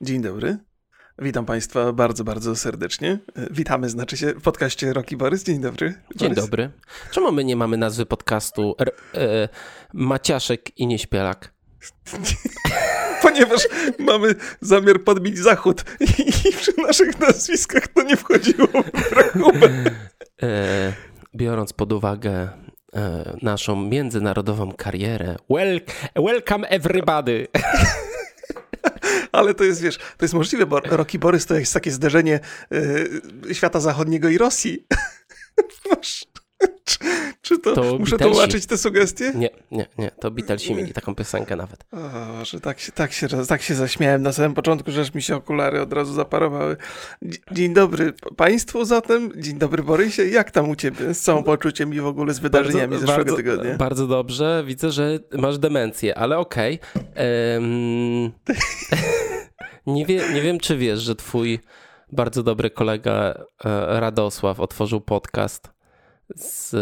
Dzień dobry. Witam Państwa bardzo, bardzo serdecznie. Witamy, znaczy się w podcaście Roki Borys. Dzień dobry. Dzień Borys. dobry. Czemu my nie mamy nazwy podcastu R e, Maciaszek i Nieśpielak? Ponieważ mamy zamiar podbić Zachód i, przy naszych nazwiskach to nie wchodziło w rachubę. E, biorąc pod uwagę e, naszą międzynarodową karierę, wel welcome everybody. Ale to jest, wiesz, to jest możliwe, bo Rocky Borys to jest takie zderzenie y, świata zachodniego i Rosji. czy, czy to, to muszę Beatlesi. tłumaczyć te sugestie? Nie, nie, nie. To Beatlesi mieli taką piosenkę nawet. O, że tak się, tak, się, tak się zaśmiałem na samym początku, że mi się okulary od razu zaparowały. Dzień dobry Państwu zatem. Dzień dobry Borysie. Jak tam u Ciebie z całym poczuciem i w ogóle z wydarzeniami bardzo, zeszłego bardzo, tygodnia? Bardzo dobrze. Widzę, że masz demencję, ale okej. Okay. Um... nie, wie, nie wiem, czy wiesz, że twój bardzo dobry kolega e, Radosław otworzył podcast z,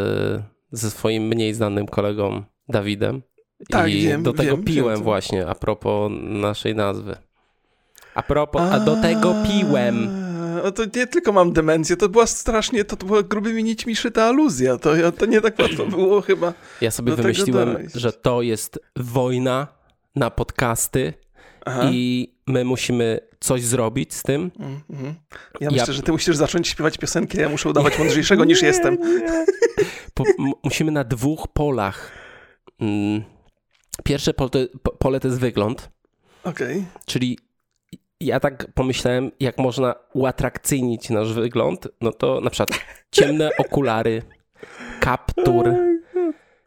ze swoim mniej znanym kolegą Dawidem. Tak, I wiem, do tego wiem, piłem wiem, właśnie a propos naszej nazwy. A propos, a, a do tego piłem. No to nie tylko mam demencję, to była strasznie, to, to była grubymi nićmi szyta aluzja. To, to nie tak łatwo było chyba. Ja sobie wymyśliłem, że to jest wojna na podcasty Aha. i my musimy coś zrobić z tym. Mm -hmm. Ja myślę, ja... że ty musisz zacząć śpiewać piosenkę, ja muszę udawać mądrzejszego niż jestem. Po, musimy na dwóch polach. Mm, pierwsze pole to, pole to jest wygląd. Okej. Okay. Czyli ja tak pomyślałem, jak można uatrakcyjnić nasz wygląd, no to na przykład ciemne okulary, kaptur,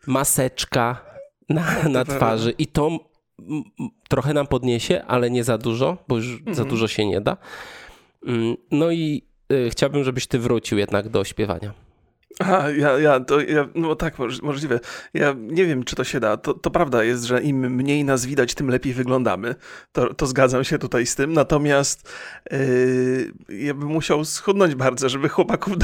maseczka na, na twarzy i to trochę nam podniesie, ale nie za dużo, bo już mhm. za dużo się nie da. Mm, no i y, chciałbym, żebyś ty wrócił jednak do śpiewania. Aha, ja, ja, to ja, no tak, możliwe. Ja nie wiem, czy to się da. To, to prawda jest, że im mniej nas widać, tym lepiej wyglądamy. To, to zgadzam się tutaj z tym. Natomiast yy, ja bym musiał schudnąć bardzo, żeby chłopaków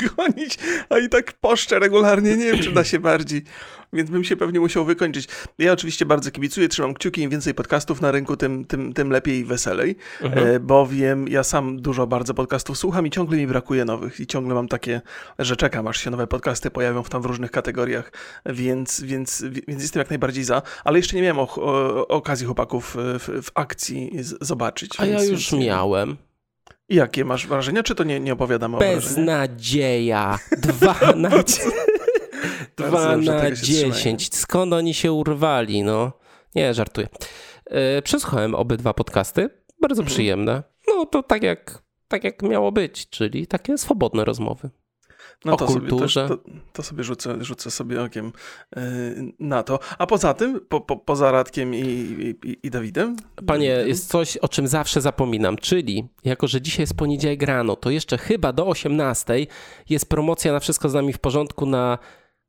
dogonić, a i tak poszczę regularnie. Nie wiem, czy da się bardziej więc bym się pewnie musiał wykończyć. Ja oczywiście bardzo kibicuję, trzymam kciuki, im więcej podcastów na rynku, tym, tym, tym lepiej i weselej, mhm. E, bowiem ja sam dużo bardzo podcastów słucham i ciągle mi brakuje nowych i ciągle mam takie, że czekam, aż się nowe podcasty pojawią w tam w różnych kategoriach, więc, więc, więc jestem jak najbardziej za, ale jeszcze nie miałem o, o, okazji chłopaków w, w akcji z, zobaczyć. A ja już miałem. I jakie masz wrażenia, czy to nie, nie opowiadam o Beznadzieja. Dwa na... 2 na 10. Skąd oni się urwali? No, nie, żartuję. Yy, przesłuchałem obydwa podcasty. Bardzo mhm. przyjemne. No to tak jak, tak jak miało być, czyli takie swobodne rozmowy. No o to kulturze. Sobie, to, to, sobie rzucę, rzucę sobie okiem yy, na to. A poza tym, po, po, poza Radkiem i, i, i Dawidem? Panie, jest coś, o czym zawsze zapominam, czyli jako, że dzisiaj jest poniedziałek rano, to jeszcze chyba do 18 jest promocja na Wszystko z nami w porządku na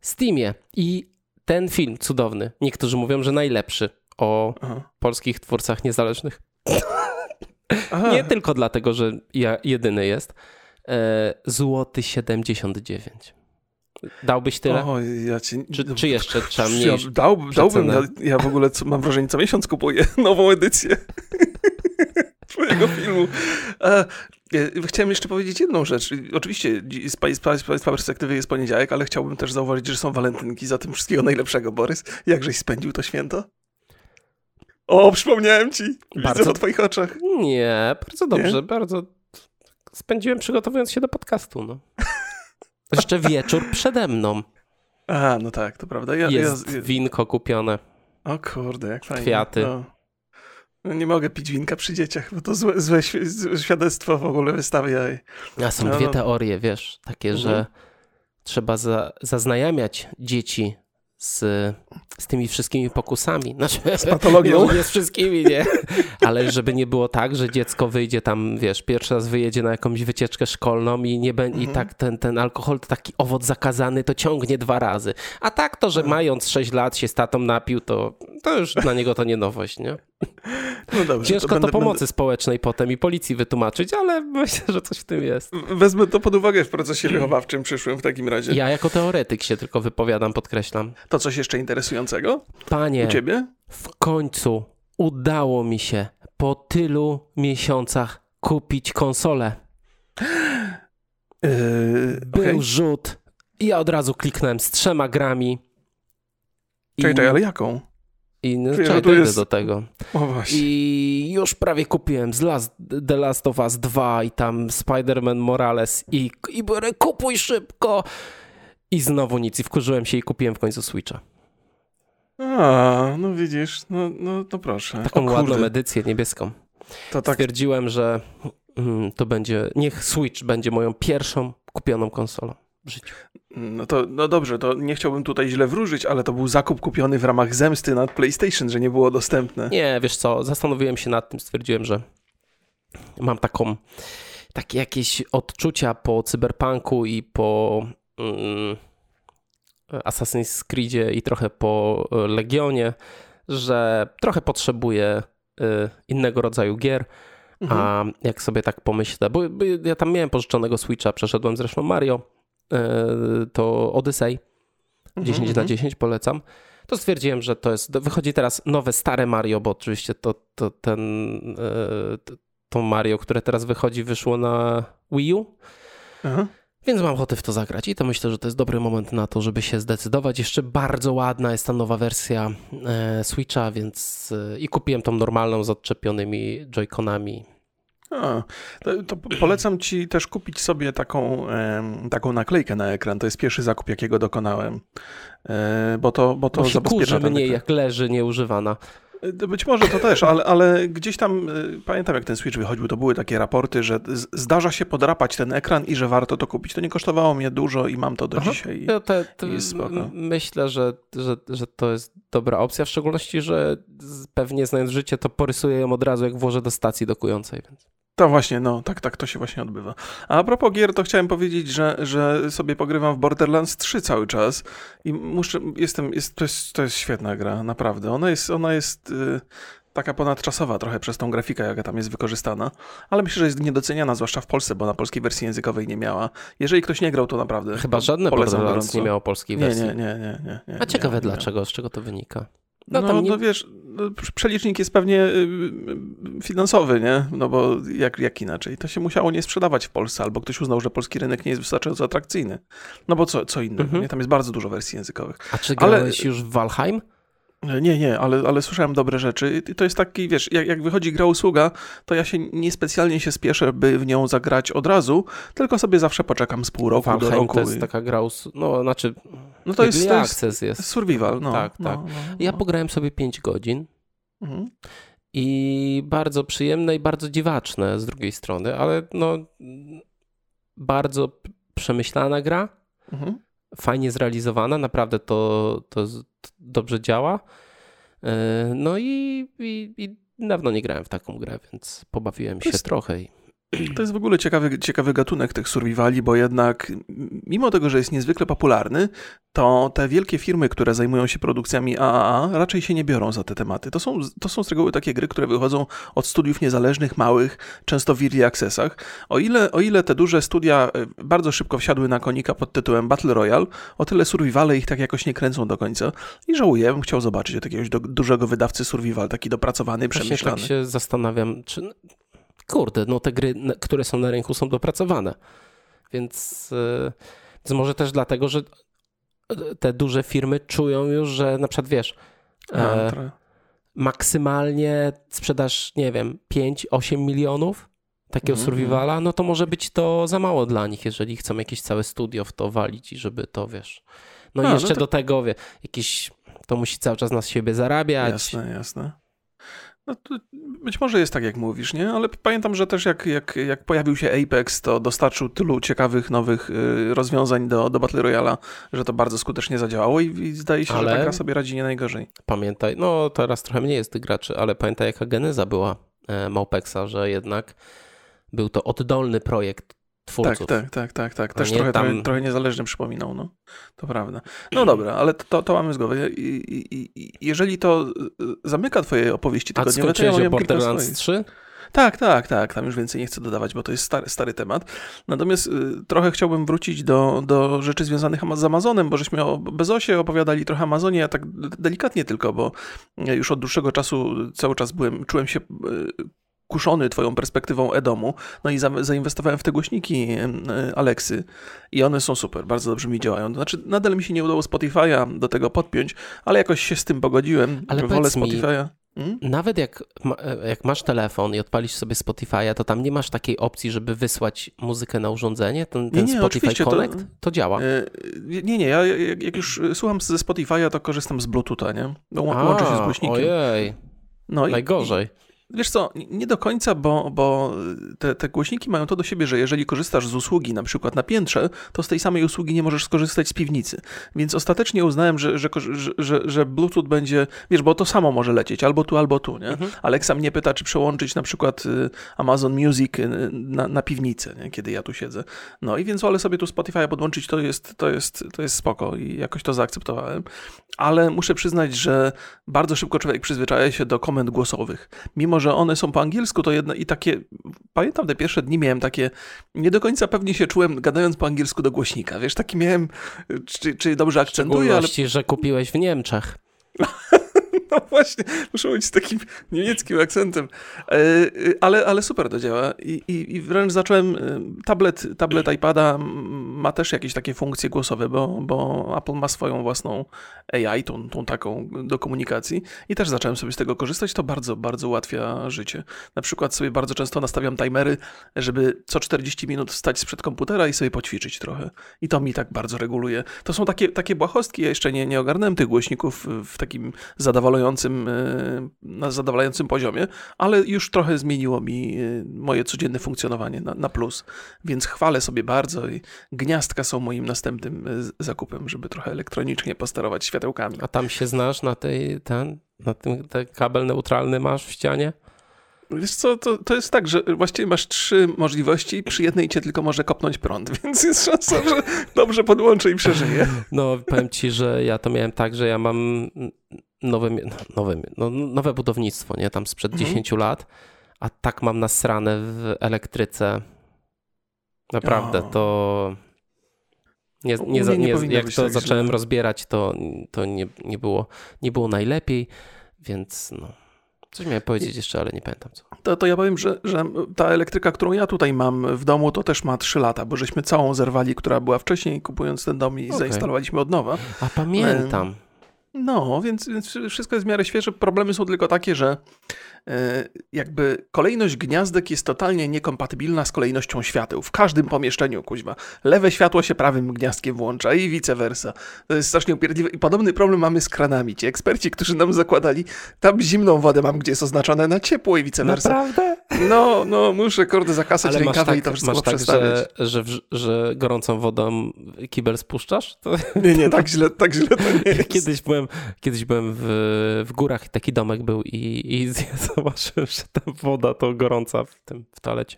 Steamie. I ten film cudowny, niektórzy mówią, że najlepszy o Aha. polskich twórcach niezależnych. Nie tylko dlatego, że ja jedyny jest. E, złoty 79. Dałbyś tyle? O, ja ci... czy, czy jeszcze trzeba mniej? Ja dał, dałbym, ja, ja w ogóle mam wrażenie, co miesiąc kupuję nową edycję twojego filmu. E, chciałem jeszcze powiedzieć jedną rzecz. Oczywiście z Państwa, z państwa perspektywy jest poniedziałek, ale chciałbym też zauważyć, że są walentynki. Za tym wszystkiego najlepszego, Borys. Jakżeś spędził to święto? O, przypomniałem ci. Bardzo... Widzę w twoich oczach. Nie, bardzo dobrze, Nie? bardzo. Spędziłem przygotowując się do podcastu. No. Jeszcze wieczór przede mną. A, no tak, to prawda. Ja, jest ja... winko kupione. O kurde, jak fajnie. Kwiaty. No. No nie mogę pić winka przy dzieciach, bo to złe, złe świadectwo w ogóle wystawia. A są no, dwie teorie, wiesz, takie, mhm. że trzeba za, zaznajamiać dzieci z, z tymi wszystkimi pokusami. Znaczy, z patologią. Nie, nie z wszystkimi, nie. Ale żeby nie było tak, że dziecko wyjdzie tam, wiesz, pierwszy raz wyjedzie na jakąś wycieczkę szkolną i nie będzie, mhm. i tak ten, ten alkohol to taki owoc zakazany, to ciągnie dwa razy. A tak to, że mhm. mając 6 lat się z tatą napił, to, to już dla niego to nie nowość, nie? No dobrze, Ciężko to, będę, to pomocy będę... społecznej potem i policji wytłumaczyć, ale myślę, że coś w tym jest. Wezmę to pod uwagę w procesie wychowawczym przyszłym w takim razie. Ja jako teoretyk się tylko wypowiadam, podkreślam. To coś jeszcze interesującego? Panie, u ciebie? w końcu udało mi się po tylu miesiącach kupić konsolę. Yy, Był okej. rzut i ja od razu kliknąłem z trzema grami. Czekaj, czekaj, ale jaką? i no, Czekaj, dojdę jest- do tego. O właśnie. I już prawie kupiłem z Last, The Last of Us 2 i tam Spider-Man Morales i, i kupuj szybko. I znowu nic. I wkurzyłem się i kupiłem w końcu Switcha. A, no widzisz, no, no, no proszę. Taką o, ładną edycję niebieską. To tak, Stwierdziłem, że mm, to będzie, niech Switch będzie moją pierwszą kupioną konsolą w życiu. no to no dobrze, to nie chciałbym tutaj źle wróżyć, ale to był zakup kupiony w ramach zemsty nad PlayStation, że nie było dostępne. Nie, wiesz co, zastanowiłem się nad tym, stwierdziłem, że mam taką, takie jakieś odczucia po Cyberpunku i po mm, Assassin's Creedzie i trochę po e, Legionie, że trochę potrzebuję y, innego rodzaju gier, Mhm. a jak sobie tak pomyślę, bo, ja tam miałem pożyczonego Switcha, przeszedłem zresztą Mario, y, to Odyssey, 10 Mhm, na mhm. 10 polecam. To stwierdziłem, że to jest. Wychodzi teraz nowe, stare Mario, bo oczywiście to, to ten. e, To Mario, które teraz wychodzi, wyszło na Wii U. Aha. Więc mam ochotę w to zagrać i to myślę, że to jest dobry moment na to, żeby się zdecydować. Jeszcze bardzo ładna jest ta nowa wersja e, Switcha, więc e, i kupiłem tą normalną z odczepionymi Joy-Conami. A, to, to polecam ci też kupić sobie taką, em, taką naklejkę na ekran. To jest pierwszy zakup, jakiego dokonałem. E, bo to, bo to To się zabezpiecza kurzy mnie, jak leży nieużywana. E, Być może to też, ale, ale gdzieś tam, y, pamiętam jak ten Switch wychodził, to były takie raporty, że zdarza się podrapać ten ekran i że warto to kupić. To nie kosztowało mnie dużo i mam to do Aha. dzisiaj. Ja te, myślę, że, że, że to jest dobra opcja, w szczególności, że pewnie znając życie, to porysuję ją od razu, jak włożę do stacji dokującej. Więc. To właśnie, no, tak, tak, to się właśnie odbywa. A a propos gier, to chciałem powiedzieć, że, że sobie pogrywam w Borderlands 3 cały czas i muszę, jestem, jest, to, jest, to jest świetna gra, naprawdę. Ona jest, ona jest y, taka ponadczasowa trochę przez tą grafikę, jaka tam jest wykorzystana, ale myślę, że jest niedoceniana, zwłaszcza w Polsce, bo na polskiej wersji językowej nie miała. Jeżeli ktoś nie grał, to naprawdę Chyba żadne Borderlands gorąco. nie miało polskiej Nie, wersji. nie, nie, nie, nie, nie. A ciekawe nie, nie. dlaczego, z czego to wynika. No, No, nie... no wiesz, no, przelicznik jest pewnie y, y, finansowy, nie? No bo jak, jak inaczej? To się musiało nie sprzedawać w Polsce, albo ktoś uznał, że polski rynek nie jest wystarczająco atrakcyjny. No bo co, co innego, Mhm. nie? Tam jest bardzo dużo wersji językowych. A czy ale- grałeś już w Valheim? Nie, nie, ale, ale słyszałem dobre rzeczy. To jest taki, wiesz, jak, jak wychodzi gra usługa, to ja się niespecjalnie się spieszę, by w nią zagrać od razu, tylko sobie zawsze poczekam z pół roku do Valheim roku. to jest i- taka gra, us... no znaczy No to jest, to jest jest. survival, no. Tak, no, tak. No, Ja no. pograłem sobie 5 godzin Mhm. i bardzo przyjemne i bardzo dziwaczne z drugiej strony, ale no bardzo przemyślana gra, Mhm. Fajnie zrealizowana, naprawdę to, to dobrze działa. E, No i, i, i dawno nie grałem w taką grę, więc pobawiłem się trochę. I... To jest w ogóle ciekawy, ciekawy gatunek tych survivali, bo jednak mimo tego, że jest niezwykle popularny, to te wielkie firmy, które zajmują się produkcjami AAA, raczej się nie biorą za te tematy. To są, to są z reguły takie gry, które wychodzą od studiów niezależnych, małych, często w early accessach. O ile, o ile te duże studia e, bardzo szybko wsiadły na konika pod tytułem Battle Royale, o tyle survivale ich tak jakoś nie kręcą do końca. I żałuję, bym chciał zobaczyć od jakiegoś do, dużego wydawcy survival, taki dopracowany, Właśnie przemyślany. tak się zastanawiam, czy kurde, no te gry, które są na rynku są dopracowane. Więc, e, więc może też dlatego, że e, te duże firmy czują już, że na przykład wiesz, e, maksymalnie sprzedaż, nie wiem, 5-8 milionów takiego Mhm, survivala, no to może być to za mało dla nich, jeżeli chcą jakieś całe studio w to walić i żeby to, wiesz. No i no jeszcze to- do tego, wie, jakiś, to musi cały czas na siebie zarabiać. Jasne, jasne. No być może jest tak, jak mówisz, nie? Ale pamiętam, że też jak, jak, jak pojawił się Apex, to dostarczył tylu ciekawych nowych y, rozwiązań do, do Battle Royale'a, że to bardzo skutecznie zadziałało i, i zdaje się, że Ale- ta gra sobie radzi nie najgorzej. Pamiętaj, no teraz trochę mniej jest tych graczy, ale pamiętaj jaka geneza była e, Maupexa, że jednak był to oddolny projekt twórców. tak, tak, tak, tak. A Też trochę, tam- trochę, trochę niezależnie przypominał, no. To prawda. No dobra, ale to, to mamy z głowy. I, i, i, jeżeli to y, zamyka twoje opowieści A tygodniowe, to ja mam Borderlands swoich. 3? Tak, tak, tak. Tam już więcej nie chcę dodawać, bo to jest stary, stary temat. Natomiast y, trochę chciałbym wrócić do, do rzeczy związanych z Amazonem, bo żeśmy o Bezosie opowiadali trochę Amazonie, ja tak delikatnie tylko, bo już od dłuższego czasu cały czas byłem, czułem się y, kuszony twoją perspektywą Edomu, no i za, zainwestowałem w te głośniki Alexy i one są super, bardzo dobrze mi działają. Znaczy, nadal mi się nie udało Spotify'a do tego podpiąć, ale jakoś się z tym pogodziłem. Ale Wolę Spotify'a. Hmm? Nawet jak, jak masz telefon i odpalisz sobie Spotify'a, to tam nie masz takiej opcji, żeby wysłać muzykę na urządzenie? Ten, ten nie, nie, Spotify Connect? To, to działa. E, nie, nie, ja jak już słucham ze Spotify'a, to korzystam z Bluetootha, nie? Łączę się z głośnikiem. Ojej. No Najgorzej. I, Wiesz co, nie do końca, bo, bo te, te, głośniki mają to do siebie, że jeżeli korzystasz z usługi na przykład na piętrze, to z tej samej usługi nie możesz skorzystać z piwnicy. Więc ostatecznie uznałem, że, że, że, że Bluetooth będzie, wiesz, bo to samo może lecieć, albo tu, albo tu, nie? Mhm. Alexa mnie pyta, czy przełączyć na przykład y, Amazon Music y, na, na piwnicę, nie? kiedy ja tu siedzę. No i więc wolę sobie tu Spotify podłączyć, to jest, to, jest, to jest spoko i jakoś to zaakceptowałem. Ale muszę przyznać, że bardzo szybko człowiek przyzwyczaja się do komend głosowych. Mimo, że one są po angielsku, to jedno i takie, pamiętam te pierwsze dni miałem takie, nie do końca pewnie się czułem gadając po angielsku do głośnika, wiesz, taki miałem, czy, czy dobrze akcentuję, ale... że kupiłeś w Niemczech. No właśnie, muszę mówić z takim niemieckim akcentem. E, e, ale, ale super to działa. I, i, i wręcz zacząłem. E, tablet, tablet iPada ma też jakieś takie funkcje głosowe, bo, bo Apple ma swoją własną AI, tą, tą taką do komunikacji. I też zacząłem sobie z tego korzystać. To bardzo, bardzo ułatwia życie. Na przykład sobie bardzo często nastawiam timery, żeby co 40 minut wstać sprzed komputera i sobie poćwiczyć trochę. I to mi tak bardzo reguluje. To są takie, takie błahostki. Ja jeszcze nie, nie ogarnąłem tych głośników w takim zadowolonym zadowalającym, e, na zadowalającym poziomie, ale już trochę zmieniło mi e, moje codzienne funkcjonowanie na, na plus, więc chwalę sobie bardzo i gniazdka są moim następnym e, zakupem, żeby trochę elektronicznie posterować światełkami. A tam się znasz na tej, ten, na tym ten kabel neutralny masz w ścianie? Wiesz co, to, to jest tak, że właściwie masz trzy możliwości, przy jednej cię tylko może kopnąć prąd, więc jest szansa, że dobrze podłączę i przeżyję. No, powiem ci, że ja to miałem tak, że ja mam nowe, nowe, no, nowe budownictwo, nie? Tam sprzed mhm. 10 lat, a tak mam nasrane w elektryce. Naprawdę, o. to... Nie, nie, nie, nie jak to tak zacząłem źle. rozbierać, to, to nie, nie, było, nie było najlepiej, więc no. Coś miałem powiedzieć jeszcze, ale nie pamiętam co. To, to ja powiem, że, że ta elektryka, którą ja tutaj mam w domu, to też ma 3 lata, bo żeśmy całą zerwali, która była wcześniej, kupując ten dom i okay. zainstalowaliśmy od nowa. A pamiętam. No, więc, więc wszystko jest w miarę świeże. Problemy są tylko takie, że E, jakby kolejność gniazdek jest totalnie niekompatybilna z kolejnością świateł. W każdym pomieszczeniu, kuźwa. Lewe światło się prawym gniazdkiem włącza i vice versa. To jest strasznie upierdliwe. I podobny problem mamy z kranami. Ci eksperci, którzy nam zakładali, tam zimną wodę mam, gdzie jest oznaczone na ciepło i vice versa. Naprawdę? No, no, muszę kurde zakasać Ale rękawy tak, i to wszystko masz tak, że, że, że, gorącą wodą kibel spuszczasz? To... Nie, nie, tak źle, tak źle to nie jest. Kiedyś byłem, kiedyś byłem w, w górach i taki domek był i, i zobaczyłem, że ta woda to gorąca w tym w toalecie.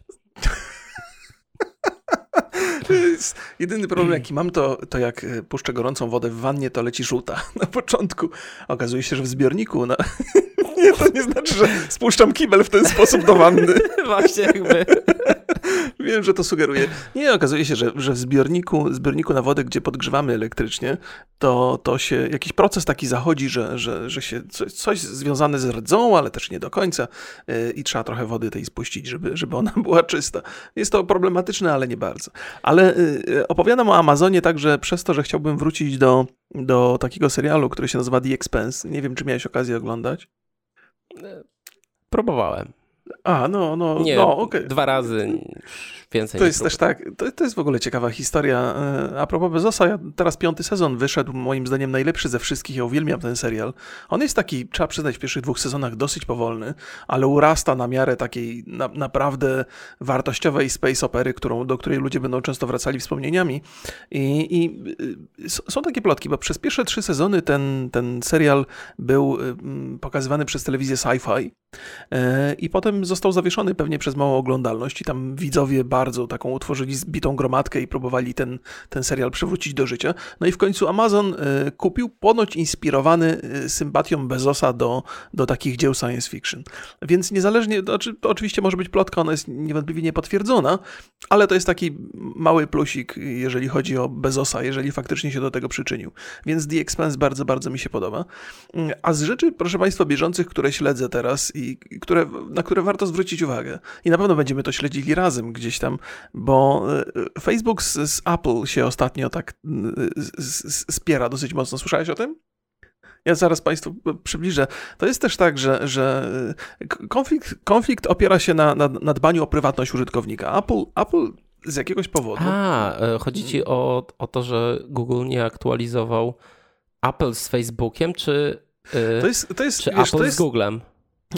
Jedyny problem, jaki mam, to, to jak e, puszczę gorącą wodę w wannie, to leci żółta na początku. Okazuje się, że w zbiorniku. No, nie, to nie znaczy, że spuszczam kibel w ten sposób do wanny. Właśnie jakby. Wiem, że to sugeruje. Nie, okazuje się, że, że w zbiorniku, zbiorniku na wodę, gdzie podgrzewamy elektrycznie, to, to się jakiś proces taki zachodzi, że, że, że się coś, coś związane z rdzą, ale też nie do końca yy, i trzeba trochę wody tej spuścić, żeby, żeby ona była czysta. Jest to problematyczne, ale nie bardzo. Ale yy, opowiadam o Amazonie także przez to, że chciałbym wrócić do, do takiego serialu, który się nazywa The Expense. Nie wiem, czy miałeś okazję oglądać. Próbowałem. A, no, no, nie, no, okay. dwa razy więcej. To jest też tak, to, to jest w ogóle ciekawa historia. E, a propos Bezosa, ja teraz piąty sezon wyszedł, moim zdaniem najlepszy ze wszystkich, ja uwielbiam ten serial. On jest taki, trzeba przyznać, w pierwszych dwóch sezonach dosyć powolny, ale urasta na miarę takiej na, naprawdę wartościowej space opery, którą, do której ludzie będą często wracali wspomnieniami. I, i y, są takie plotki, bo przez pierwsze trzy sezony ten, ten serial był y, pokazywany przez telewizję sci-fi e, i potem został zawieszony pewnie przez małą oglądalność i tam widzowie bardzo bardzo taką utworzyli zbitą gromadkę i próbowali ten, ten serial przywrócić do życia. No i w końcu Amazon y, kupił, ponoć inspirowany y, sympatią Bezosa do, do takich dzieł science fiction. Więc niezależnie, to, to oczywiście może być plotka, ona jest niewątpliwie niepotwierdzona, ale to jest taki mały plusik, jeżeli chodzi o Bezosa, jeżeli faktycznie się do tego przyczynił. Więc The Expanse bardzo, bardzo mi się podoba. A z rzeczy, proszę Państwa, bieżących, które śledzę teraz i które, na które warto zwrócić uwagę, i na pewno będziemy to śledzili razem gdzieś tam, bo e, Facebook z, z Apple się ostatnio tak spiera dosyć mocno. Słyszałeś o tym? Ja zaraz Państwu przybliżę. To jest też tak, że, że konflikt, konflikt opiera się na, na, na dbaniu o prywatność użytkownika. Apple, Apple z jakiegoś powodu. A, e, chodzi ci o, o to, że Google nie aktualizował Apple z Facebookiem, czy, e, to jest, to jest, czy wiesz, Apple to jest, z Googlem?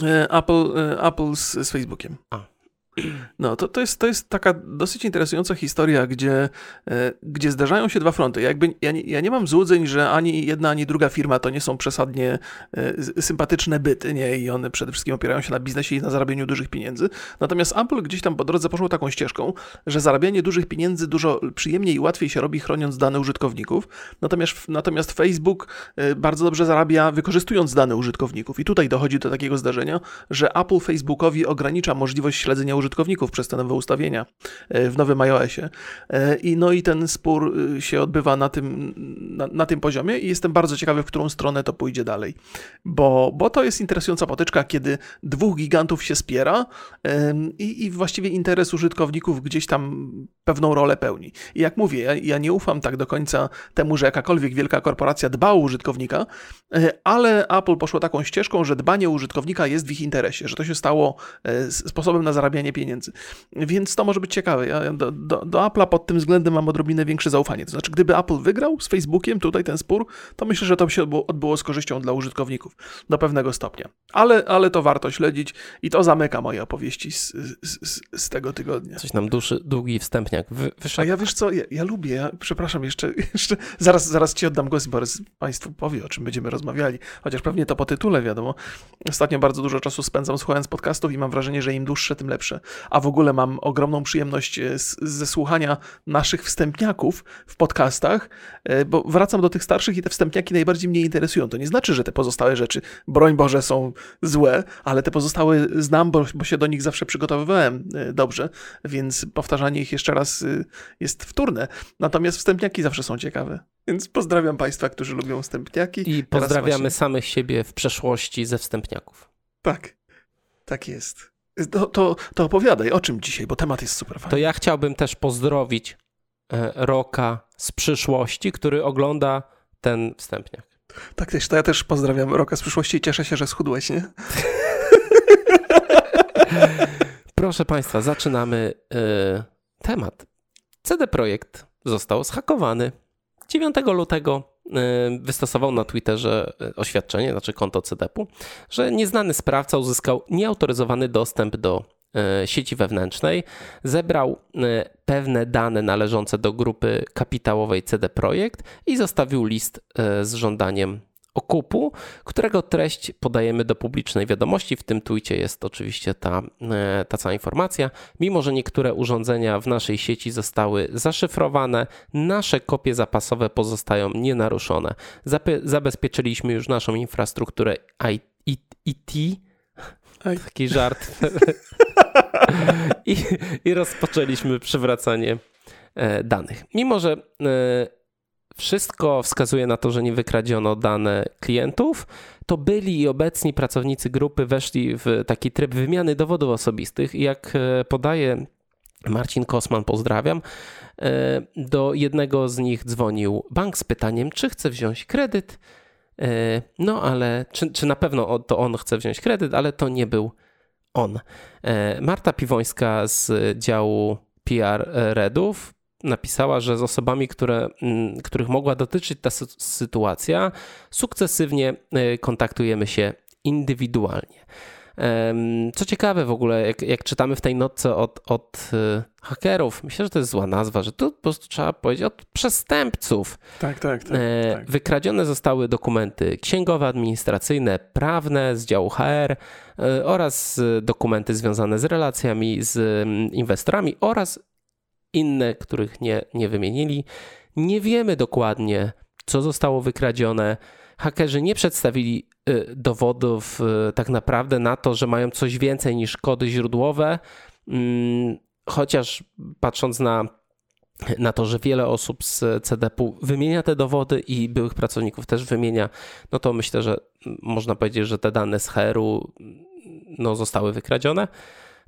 E, Apple, Apple z, z Facebookiem. A. No, to, to, jest, to jest taka dosyć interesująca historia, gdzie, e, gdzie zdarzają się dwa fronty. Jakby, ja, nie, ja nie mam złudzeń, że ani jedna, ani druga firma to nie są przesadnie e, sympatyczne byty, nie? I one przede wszystkim opierają się na biznesie i na zarabianiu dużych pieniędzy. Natomiast Apple gdzieś tam po drodze poszło taką ścieżką, że zarabianie dużych pieniędzy dużo przyjemniej i łatwiej się robi, chroniąc dane użytkowników. Natomiast, natomiast Facebook e, bardzo dobrze zarabia, wykorzystując dane użytkowników. I tutaj dochodzi do takiego zdarzenia, że Apple Facebookowi ogranicza możliwość śledzenia użytkowników użytkowników przez te nowe ustawienia e, w nowym iOSie. E, I no i ten spór e, się odbywa na tym, na, na, tym poziomie i jestem bardzo ciekawy, w którą stronę to pójdzie dalej. Bo, bo to jest interesująca potyczka, kiedy dwóch gigantów się spiera i, i właściwie interes użytkowników gdzieś tam pewną rolę pełni. I jak mówię, ja, ja nie ufam tak do końca temu, że jakakolwiek wielka korporacja dba o użytkownika, ale Apple poszło taką ścieżką, że dbanie o użytkownika jest w ich interesie, że to się stało sposobem na zarabianie pieniędzy. Więc to może być ciekawe. Ja do, do, do Apple'a pod tym względem mam odrobinę większe zaufanie. To znaczy, gdyby Apple wygrał z Facebookiem tutaj ten spór, to myślę, że to by się odbyło, odbyło z korzyścią dla użytkowników do pewnego stopnia. Ale, ale to warto śledzić i to zamyka moje opowieści z, z, z tego tygodnia. Coś nam duszy, długi wstępniak wy, A ja wiesz co, ja, ja, lubię, ja, przepraszam, jeszcze, jeszcze zaraz, zaraz ci oddam głos, Borys Państwu powie, o czym będziemy rozmawiali, chociaż pewnie to po tytule, wiadomo. Ostatnio bardzo dużo czasu spędzam słuchając podcastów i mam wrażenie, że im dłuższe, tym lepsze a w ogóle mam ogromną przyjemność e, ze słuchania naszych wstępniaków w podcastach, e, bo wracam do tych starszych i te wstępniaki najbardziej mnie interesują. To nie znaczy, że te pozostałe rzeczy, broń Boże, są złe, ale te pozostałe znam, bo, bo się do nich zawsze przygotowywałem e, dobrze, więc powtarzanie ich jeszcze raz jest wtórne. Natomiast wstępniaki zawsze są ciekawe. Więc pozdrawiam Państwa, którzy lubią wstępniaki. I pozdrawiamy samych siebie w przeszłości ze wstępniaków. Tak, tak jest. To, to, to opowiadaj, o czym dzisiaj, bo temat jest super fajny. To ja chciałbym też pozdrowić e, Roka z przyszłości, który ogląda ten wstępniak. Tak też, to ja też pozdrawiam Roka z przyszłości i cieszę się, że schudłeś, nie? Proszę Państwa, zaczynamy y, temat. CD Projekt został zhakowany. 9 lutego wystosował na Twitterze y, oświadczenie, znaczy konto CDP-u, że nieznany sprawca uzyskał nieautoryzowany dostęp do y, sieci wewnętrznej, zebrał pewne dane należące do grupy kapitałowej CD Projekt i zostawił list z żądaniem okupu, którego treść podajemy do publicznej wiadomości. W tym tweetie jest oczywiście ta, e, ta cała informacja. Mimo, że niektóre urządzenia w naszej sieci zostały zaszyfrowane, nasze kopie zapasowe pozostają nienaruszone. Zabezpieczyliśmy już naszą infrastrukturę IT. Taki żart. I, I rozpoczęliśmy przywracanie e, danych. Mimo, że e, wszystko wskazuje na to, że nie wykradziono dane klientów, to byli i obecni pracownicy grupy weszli w taki tryb wymiany dowodów osobistych. Jak e, podaje Marcin Kosman, pozdrawiam, e, do jednego z nich dzwonił bank z pytaniem, czy chce wziąć kredyt. E, no ale czy, czy na pewno to on chce wziąć kredyt, ale to nie był on. Marta Piwońska z działu PR Redów napisała, że z osobami, które, mm, których mogła dotyczyć ta sytuacja, sukcesywnie y, kontaktujemy się indywidualnie. Co ciekawe w ogóle, jak, jak czytamy w tej notce od, od y, hakerów, myślę, że to jest zła nazwa, że tu po prostu trzeba powiedzieć od przestępców. Tak, tak, tak, e, tak. Wykradzione zostały dokumenty księgowe, administracyjne, prawne z działu HR e, oraz dokumenty związane z relacjami z mm, inwestorami oraz inne, których nie, nie wymienili. Nie wiemy dokładnie, co zostało wykradzione. Hakerzy nie przedstawili y, dowodów y, tak naprawdę na to, że mają coś więcej niż kody źródłowe, mm, chociaż patrząc na na to, że wiele osób z CDP-u wymienia te dowody i byłych pracowników też wymienia, no to myślę, że można powiedzieć, że te dane z HR-u no, zostały wykradzione.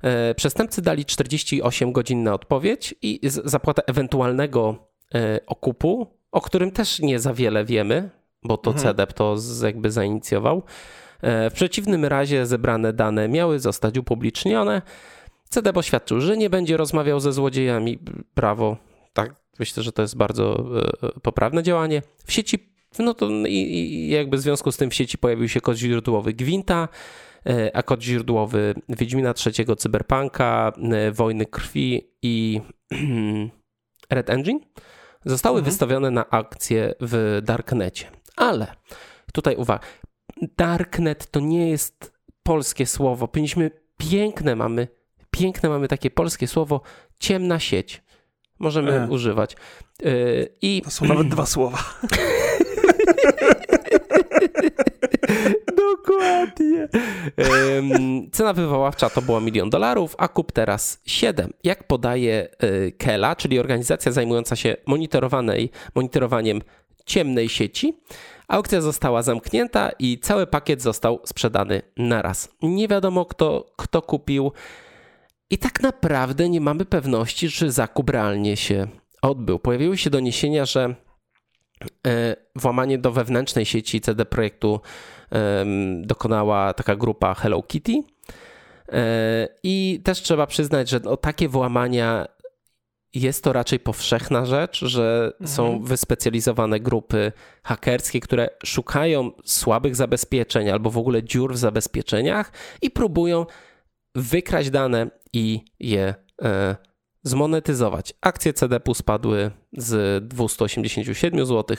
E, przestępcy dali 48 godzin na odpowiedź i zapłatę ewentualnego e, okupu, o którym też nie za wiele wiemy, bo to mhm. CDEP to jakby zainicjował. E, w przeciwnym razie zebrane dane miały zostać upublicznione. CDEP oświadczył, że nie będzie rozmawiał ze złodziejami. Prawo, tak, myślę, że to jest bardzo poprawne działanie. W sieci, no to i, i jakby w związku z tym w sieci pojawił się kod źródłowy Gwinta, a kod źródłowy Wiedźmina III, Cyberpunka, Wojny Krwi i Red Engine zostały mhm. wystawione na akcję w Darknecie. Ale tutaj uwaga, Darknet to nie jest polskie słowo. Powinniśmy piękne mamy, piękne mamy takie polskie słowo ciemna sieć. Możemy e. używać. Yy, I... To są nawet dwa słowa. Dokładnie. Cena wywoławcza to było milion dolarów, a kup teraz 7. Jak podaje y, Kela, czyli organizacja zajmująca się monitorowanej, monitorowaniem ciemnej sieci, aukcja została zamknięta i cały pakiet został sprzedany naraz. Nie wiadomo kto, kto kupił i tak naprawdę nie mamy pewności, czy zakup realnie się odbył. Pojawiły się doniesienia, że E, włamanie do wewnętrznej sieci CD Projektu dokonała taka grupa Hello Kitty. E, I też trzeba przyznać, że o takie włamania jest to raczej powszechna rzecz, że mhm. są wyspecjalizowane grupy hakerskie, które szukają słabych zabezpieczeń albo w ogóle dziur w zabezpieczeniach i próbują wykraść dane i je e, zmonetyzować. Akcje CDP spadły z 287 zł.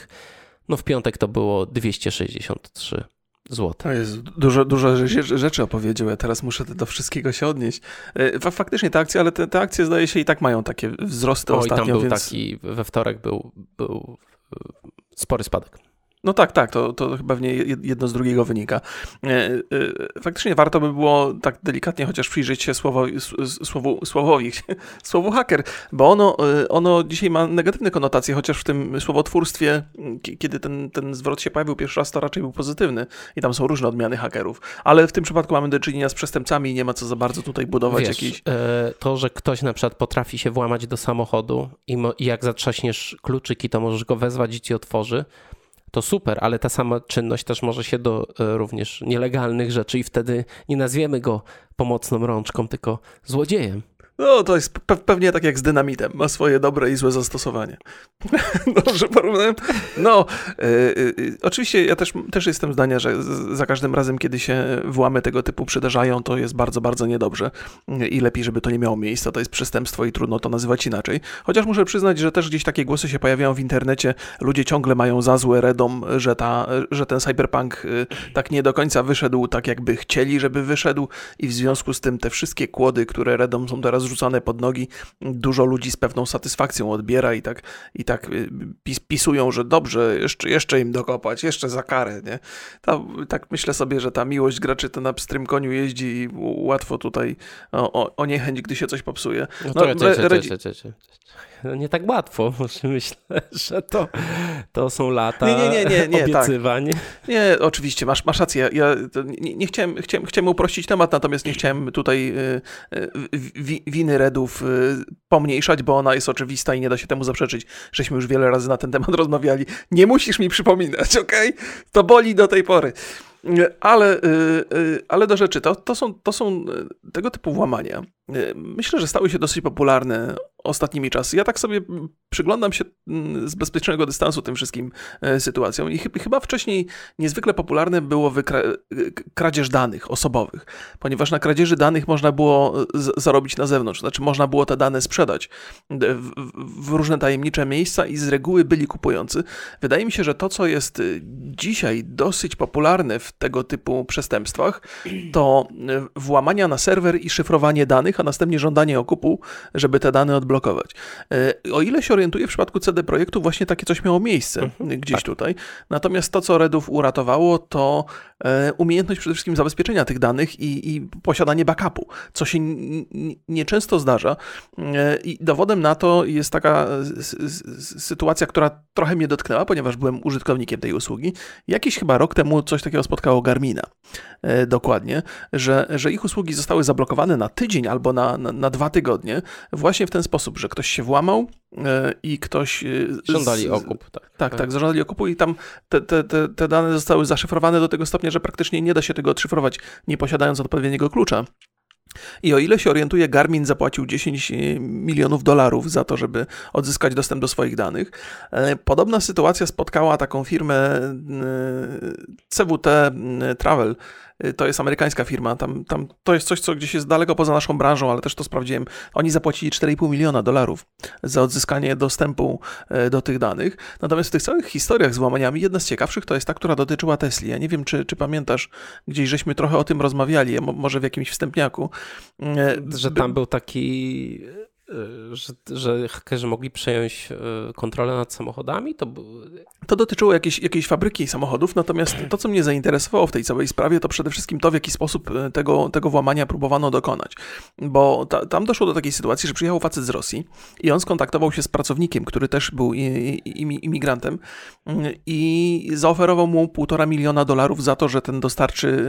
No w piątek to było 263 zł. To jest dużo, dużo rzeczy opowiedział. Ja teraz muszę do wszystkiego się odnieść. E, faktycznie te akcje, ale te, te akcje zdaje się i tak mają takie wzrosty o, ostatnio. I tam był więc... taki, we wtorek był, był spory spadek. No tak, tak, to, to chyba pewnie jedno z drugiego wynika. E, e, faktycznie warto by było tak delikatnie chociaż przyjrzeć się słowo, słowu, słowowi, słowu haker, bo ono, e, ono dzisiaj ma negatywne konotacje, chociaż w tym słowotwórstwie, kiedy ten, ten zwrot się pojawił pierwszy raz, to raczej był pozytywny i tam są różne odmiany hakerów, ale w tym przypadku mamy do czynienia z przestępcami i nie ma co za bardzo tutaj budować Wiesz, jakiś... To, że ktoś na przykład potrafi się włamać do samochodu i jak zatrzaśniesz kluczyki, to możesz go wezwać i ci otworzy, to super, ale ta sama czynność też może się do e, również nielegalnych rzeczy i wtedy nie nazwiemy go pomocną rączką, tylko złodziejem. No, to jest pe pewnie tak jak z dynamitem. Ma swoje dobre i złe zastosowanie. Dobrze porównałem? No, yy, yy, oczywiście ja też, też jestem zdania, że za każdym razem, kiedy się włamy tego typu przydarzają, to jest bardzo, bardzo niedobrze i lepiej, żeby to nie miało miejsca. To jest przestępstwo i trudno to nazywać inaczej. Chociaż muszę przyznać, że też gdzieś takie głosy się pojawiają w internecie. Ludzie ciągle mają za złe redom, że, ta, że ten cyberpunk tak nie do końca wyszedł tak, jakby chcieli, żeby wyszedł i w związku z tym te wszystkie kłody, które redom są teraz rzucane pod nogi, dużo ludzi z pewną satysfakcją odbiera i tak, i tak y, pis, pisują, że dobrze, jeszcze, jeszcze im dokopać, jeszcze za karę, nie? Ta, tak myślę sobie, że ta miłość graczy to na pstrym koniu jeździ i łatwo tutaj o, o, o niechęć, gdy się coś popsuje. No, no, nie tak łatwo. Myślę, że to, to są lata nie, nie, nie, nie, nie, tak. obiecywań. Tak. Nie, oczywiście, masz, masz rację. Ja nie, nie, chciałem, chciałem, chciałem uprościć temat, natomiast nie chciałem tutaj y, y, winy Redów y, pomniejszać, bo ona jest oczywista i nie da się temu zaprzeczyć. Żeśmy już wiele razy na ten temat rozmawiali. Nie musisz mi przypominać, ok? To boli do tej pory. Ale, ale do rzeczy, to, to, są, to są tego typu włamania. Myślę, że stały się dosyć popularne ostatnimi czasy. Ja tak sobie przyglądam się z bezpiecznego dystansu tym wszystkim e, sytuacjom i chyba wcześniej niezwykle popularne było wykra- kradzież danych osobowych, ponieważ na kradzieży danych można było zarobić na zewnątrz, znaczy można było te dane sprzedać w, w różne tajemnicze miejsca i z reguły byli kupujący. Wydaje mi się, że to, co jest y, dzisiaj dosyć popularne w tego typu przestępstwach, to y, włamania na serwer i szyfrowanie danych, a następnie żądanie okupu, żeby te dane odblokować zablokować. O ile się orientuję, w przypadku CD Projektu właśnie takie coś miało miejsce mhm, gdzieś tak. tutaj. Natomiast to, co Redów uratowało, to umiejętność przede wszystkim zabezpieczenia tych danych i, i posiadanie backupu, co się nieczęsto zdarza. I dowodem na to jest taka sytuacja, która trochę mnie dotknęła, ponieważ byłem użytkownikiem tej usługi. Jakiś chyba rok temu coś takiego spotkało Garmina. Dokładnie, że, że ich usługi zostały zablokowane na tydzień albo na, na, na dwa tygodnie, właśnie w ten sposób, że ktoś się włamał e, i ktoś. E, żądali okup. Tak, tak, tak zażądali okupu i tam te, te, te, te dane zostały zaszyfrowane do tego stopnia, że praktycznie nie da się tego odszyfrować, nie posiadając odpowiedniego klucza. I o ile się orientuję, Garmin zapłacił 10 milionów dolarów za to, żeby odzyskać dostęp do swoich danych. E, podobna sytuacja spotkała taką firmę CWT Travel, to jest amerykańska firma, tam, tam to jest coś, co gdzieś jest daleko poza naszą branżą, ale też to sprawdziłem. Oni zapłacili 4,5 miliona dolarów za odzyskanie dostępu y, do tych danych. Natomiast w tych całych historiach z łamaniami, jedna z ciekawszych to jest ta, która dotyczyła Tesli. Ja nie wiem, czy, czy pamiętasz, gdzieś żeśmy trochę o tym rozmawiali, może w jakimś wstępniaku. Y, Że tam był taki Y, że, że hakerzy mogli przejąć y, kontrolę nad samochodami? To, to dotyczyło jakiejś, jakiejś fabryki samochodów, natomiast to, co mnie zainteresowało w tej całej sprawie, to przede wszystkim to, w jaki sposób y, tego, tego włamania próbowano dokonać. Bo ta, tam doszło do takiej sytuacji, że przyjechał facet z Rosji i on skontaktował się z pracownikiem, który też był imigrantem i zaoferował mu półtora miliona dolarów za to, że ten dostarczy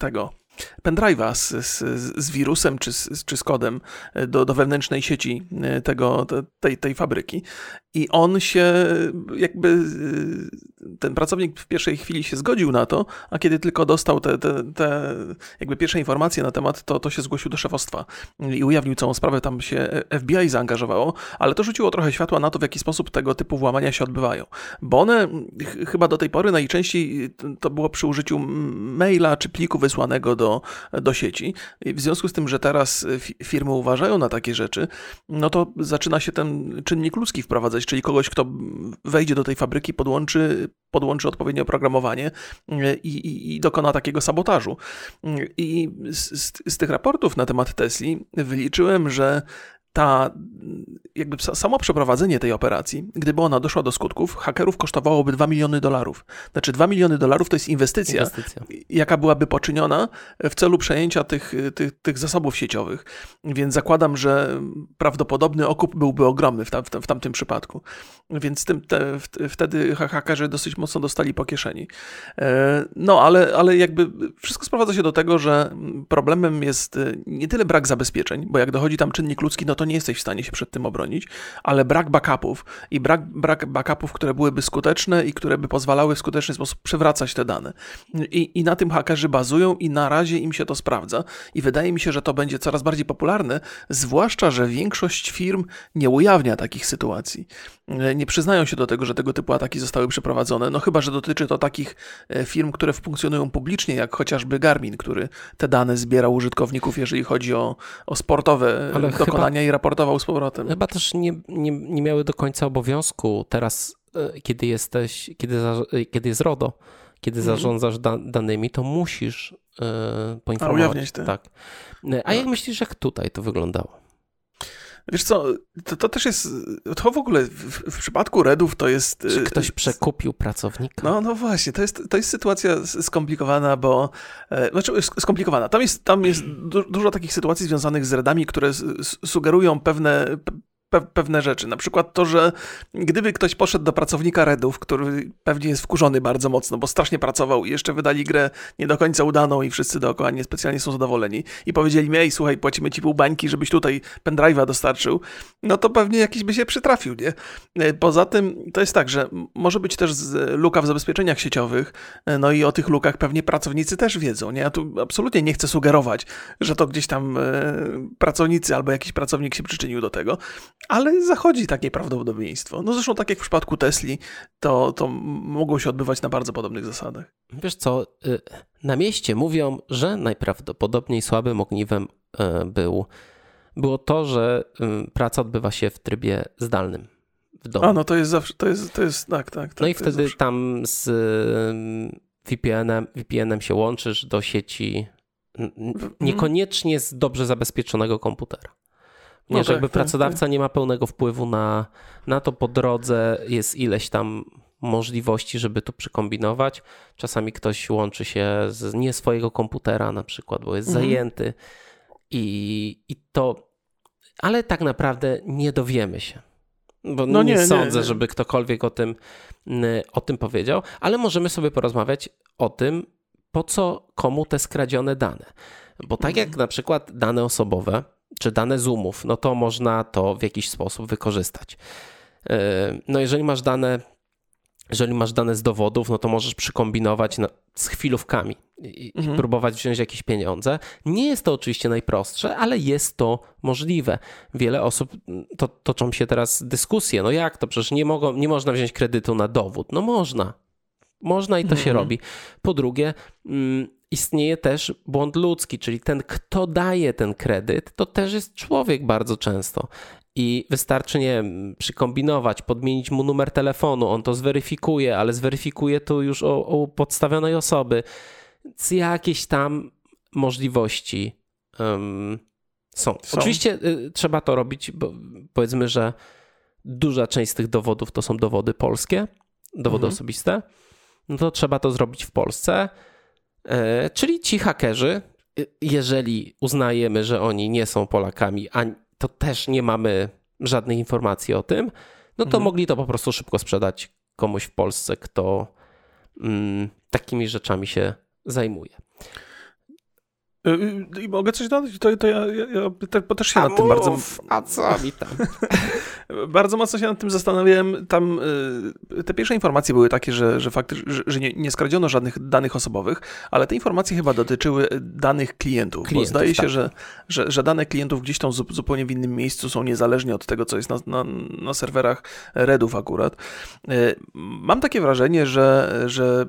tego pendrive'a z, z, z, wirusem czy z, czy z kodem do, do wewnętrznej sieci e, tego, tej, tej fabryki. I on się jakby, e, ten pracownik w pierwszej chwili się zgodził na to, a kiedy tylko dostał te, te, te jakby pierwsze informacje na temat, to, to się zgłosił do szefostwa i ujawnił całą sprawę, tam się FBI zaangażowało, ale to rzuciło trochę światła na to, w jaki sposób tego typu włamania się odbywają. Bo one chyba do tej pory najczęściej to było przy użyciu maila czy pliku wysłanego do, do sieci. I w związku z tym, że teraz firmy uważają na takie rzeczy, no to zaczyna się ten czynnik ludzki wprowadzać, czyli kogoś, kto wejdzie do tej fabryki, podłączy, podłączy odpowiednie oprogramowanie i, i, i dokona takiego sabotażu. I z, z, tych raportów na temat Tesli wyliczyłem, że ta, jakby samo przeprowadzenie tej operacji, gdyby ona doszła do skutków, hakerów kosztowałoby 2 miliony dolarów. Znaczy 2 miliony dolarów to jest inwestycja, inwestycja, jaka byłaby poczyniona w celu przejęcia tych, tych, tych zasobów sieciowych. Więc zakładam, że prawdopodobny okup byłby ogromny w, tam, w, w tamtym przypadku. Więc tym, te, wtedy hakerzy dosyć mocno dostali po kieszeni. E, no, ale, ale jakby wszystko sprowadza się do tego, że problemem jest e, nie tyle brak zabezpieczeń, bo jak dochodzi tam czynnik ludzki, no to nie jesteś w stanie się przed tym obronić, ale brak backupów i brak, brak backupów, które byłyby skuteczne i które by pozwalały w skuteczny sposób przywracać te dane. I, I na tym hakerzy bazują i na razie im się to sprawdza i wydaje mi się, że to będzie coraz bardziej popularne, zwłaszcza, że większość firm nie ujawnia takich sytuacji. Nie przyznają się do tego, że tego typu ataki zostały przeprowadzone, no chyba, że dotyczy to takich e, firm, które funkcjonują publicznie, jak chociażby Garmin, który te dane zbierał użytkowników, jeżeli chodzi o, o sportowe Ale dokonania chyba... i raportował z powrotem. Chyba też nie, nie, nie miały do końca obowiązku teraz, e, kiedy jesteś, kiedy, kiedy jest RODO, kiedy mhm. zarządzasz da, danymi, to musisz e, poinformować. A ujawniać te. Tak. E, a jak myślisz, jak tutaj to wyglądało? Wiesz co, to, to też jest, to w ogóle w, w, przypadku Redów to jest... Czy ktoś przekupił pracownika? No, no właśnie, to jest, to jest sytuacja skomplikowana, bo, znaczy skomplikowana, tam jest, tam jest dużo takich sytuacji związanych z Redami, które sugerują pewne, pe pewne rzeczy. Na przykład to, że gdyby ktoś poszedł do pracownika Redów, który pewnie jest wkurzony bardzo mocno, bo strasznie pracował i jeszcze wydali grę nie do końca udaną i wszyscy dookoła niespecjalnie są zadowoleni i powiedzieli mi, ej, słuchaj, płacimy ci pół bańki, żebyś tutaj pendrive'a dostarczył, no to pewnie jakiś by się przytrafił, nie? E, poza tym to jest tak, że może być też luka w zabezpieczeniach sieciowych, e, no i o tych lukach pewnie pracownicy też wiedzą, nie? Ja tu absolutnie nie chcę sugerować, że to gdzieś tam e, pracownicy albo jakiś pracownik się przyczynił do tego, ale zachodzi takie prawdopodobieństwo. No zresztą tak jak w przypadku Tesli, to, to mogło się odbywać na bardzo podobnych zasadach. Wiesz co, y, na mieście mówią, że najprawdopodobniej słabym ogniwem y, był, było to, że y, praca odbywa się w trybie zdalnym. W domu. A no to jest zawsze, to jest, to jest tak, tak. tak no i wtedy tam z VPN-em, VPN-em się łączysz do sieci niekoniecznie z dobrze zabezpieczonego komputera. Nie, no że tak, jakby tak, pracodawca tak. nie ma pełnego wpływu na, na to po drodze, jest ileś tam możliwości, żeby to przykombinować. Czasami ktoś łączy się z nie swojego komputera na przykład, bo jest mhm. zajęty i, i to, ale tak naprawdę nie dowiemy się. Bo no nie, nie sądzę, nie. żeby ktokolwiek o tym, o tym powiedział, ale możemy sobie porozmawiać o tym, po co komu te skradzione dane. Bo tak jak na przykład dane osobowe, czy dane Zoomów, no to można to w jakiś sposób wykorzystać. E, no jeżeli masz dane jeżeli masz dane z dowodów, no to możesz przykombinować na, z chwilówkami i, mhm. próbować wziąć jakieś pieniądze. Nie jest to oczywiście najprostsze, ale jest to możliwe. Wiele osób, to, toczą się teraz dyskusje, no jak to, przecież nie, mogą, nie można wziąć kredytu na dowód. No można. Można i to mhm. się robi. Po drugie, mm, istnieje też błąd ludzki, czyli ten, kto daje ten kredyt, to też jest człowiek bardzo często i wystarczy, nie przykombinować, podmienić mu numer telefonu, on to zweryfikuje, ale zweryfikuje to już o, podstawionej osoby. Więc jakieś tam możliwości um, są. są. Oczywiście y, trzeba to robić, bo powiedzmy, że duża część z tych dowodów to są dowody polskie, dowody mhm. osobiste, no to trzeba to zrobić w Polsce. E, czyli ci hakerzy, y, jeżeli uznajemy, że oni nie są Polakami, a to też nie mamy żadnej informacji o tym, no to mhm. mogli to po prostu szybko sprzedać komuś w Polsce, kto mm, takimi rzeczami się zajmuje. Y, y, I mogę coś dodać? To, to ja, ja, ja też się a nad tym mów, bardzo. A co mi tam? bardzo mocno się nad tym zastanawiałem. Tam y, te pierwsze informacje były takie, że, że faktycznie że, że nie, nie skradziono żadnych danych osobowych, ale te informacje chyba dotyczyły danych klientów. klientów bo zdaje się, tak. że, że, że, dane klientów gdzieś tam zupełnie w innym miejscu są niezależnie od tego, co jest na, na, na serwerach Redów akurat. Mam takie wrażenie, że, że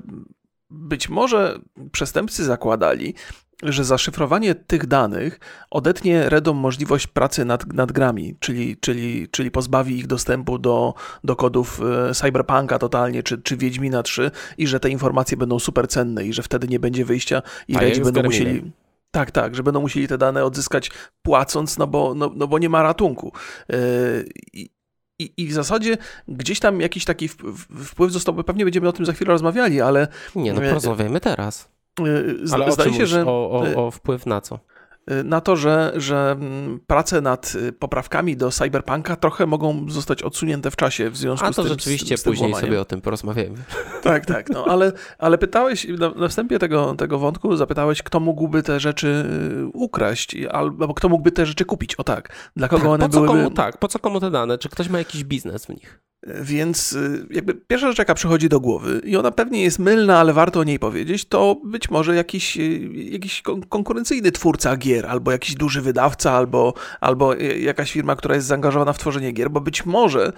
być może przestępcy zakładali, że zaszyfrowanie tych danych odetnie Redom możliwość pracy nad, nad grami, czyli, czyli, czyli pozbawi ich dostępu do, do kodów e, Cyberpunka totalnie, czy, czy Wiedźmina 3 i że te informacje będą super cenne i że wtedy nie będzie wyjścia i Redzi będą musieli... Tak, tak, że będą musieli te dane odzyskać płacąc, no bo, no, no bo nie ma ratunku. Yy, i, I w zasadzie gdzieś tam jakiś taki wpływ został, pewnie będziemy o tym za chwilę rozmawiali, ale... Nie, no porozmawiamy teraz. Z, Ale zdaje się, że. O, o, o wpływ na co? Y, na to, że, że mm, prace nad y, poprawkami do Cyberpunka trochę mogą zostać odsunięte w czasie w związku z tym. A to rzeczywiście z, z później sobie o tym porozmawiamy. Tak, tak. No, ale, ale pytałeś, na, na wstępie tego, tego wątku zapytałeś, kto mógłby te rzeczy y, ukraść, albo kto mógłby te rzeczy kupić. O tak. Dla kogo tak, one. Komu, tak, po co komu te dane? Czy ktoś ma jakiś biznes w nich? Więc y, jakby pierwsza rzecz, jaka przychodzi do głowy, i ona pewnie jest mylna, ale warto o niej powiedzieć, to być może jakiś, y, jakiś konkurencyjny twórca gier, albo jakiś duży wydawca, albo, albo y, jakaś firma, która jest zaangażowana w tworzenie gier, bo być może,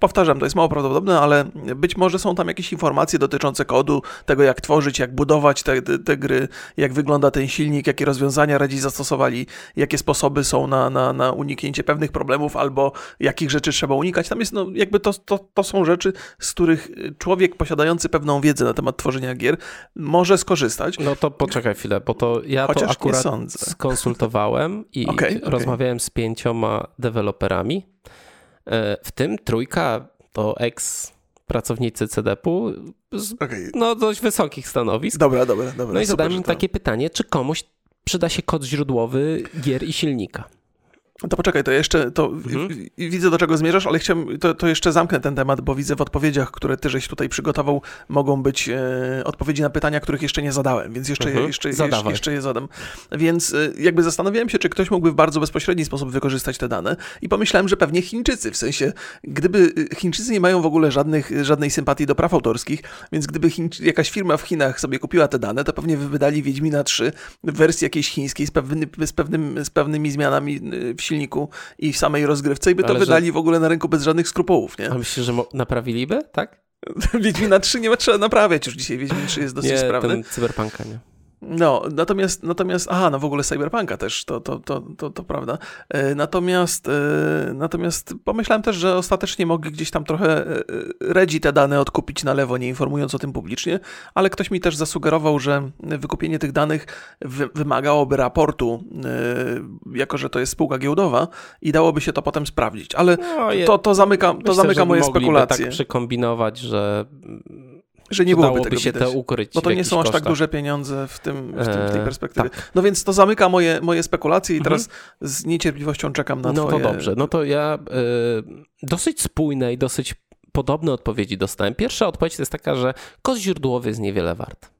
powtarzam, to jest mało prawdopodobne, ale być może są tam jakieś informacje dotyczące kodu, tego jak tworzyć, jak budować te, te gry, jak wygląda ten silnik, jakie rozwiązania radzi zastosowali, jakie sposoby są na, na, na uniknięcie pewnych problemów, albo jakich rzeczy trzeba unikać. Tam jest no, jak jakby to, to, to są rzeczy, z których człowiek posiadający pewną wiedzę na temat tworzenia gier może skorzystać. No to poczekaj chwilę, bo to ja Chociaż to akurat skonsultowałem i okay, rozmawiałem okay. z pięcioma deweloperami, e, w tym trójka to ex pracownicy CDP-u z okay. no, dość wysokich stanowisk. Dobra, dobra, dobra. No i zadałem im takie pytanie, czy komuś przyda się kod źródłowy gier i silnika. To poczekaj, to jeszcze, to mhm. widzę do czego zmierzasz, ale chciałem, to, to, jeszcze zamknę ten temat, bo widzę w odpowiedziach, które ty żeś tutaj przygotował, mogą być e, odpowiedzi na pytania, których jeszcze nie zadałem, więc jeszcze, mhm. jeszcze, jeszcze, jeszcze je zadam. Więc e, jakby zastanawiałem się, czy ktoś mógłby w bardzo bezpośredni sposób wykorzystać te dane i pomyślałem, że pewnie Chińczycy, w sensie, gdyby e, Chińczycy nie mają w ogóle żadnych, żadnej sympatii do praw autorskich, więc gdyby jakaś firma w Chinach sobie kupiła te dane, to pewnie wydali Wiedźmina 3 w wersji jakiejś chińskiej z, pewny, z, pewnym, z pewnymi zmianami e, w silniku i samej rozgrywce i by to Ale wydali że... w ogóle na rynku bez żadnych skrupułów, nie? A myślisz, że naprawiliby, tak? Wiedźmina 3 nie ma trzeba naprawiać już dzisiaj, Wiedźmin 3 jest dosyć nie, sprawny. Ten cyberpunka, nie? No, natomiast, natomiast, aha, no w ogóle Cyberpunka też, to, to, to, to, to prawda. E, natomiast, e, natomiast pomyślałem też, że ostatecznie mogli gdzieś tam trochę e, redzi te dane odkupić na lewo, nie informując o tym publicznie, ale ktoś mi też zasugerował, że wykupienie tych danych wy, wymagałoby raportu, jako że to jest spółka giełdowa i dałoby się to potem sprawdzić, ale no, to, to zamyka, to zamyka moje spekulacje. tak przekombinować, że że nie byłoby tego się widać. to ukryć. Bo to nie są aż tak duże pieniądze w, tym, w, tym, w tej eee, perspektywie. Tak. No więc to zamyka moje, moje spekulacje i mhm. teraz z niecierpliwością czekam na no twoje... No to dobrze. No to ja y, dosyć spójne i dosyć podobne odpowiedzi dostałem. Pierwsza odpowiedź to jest taka, że koszt źródłowy jest niewiele wart.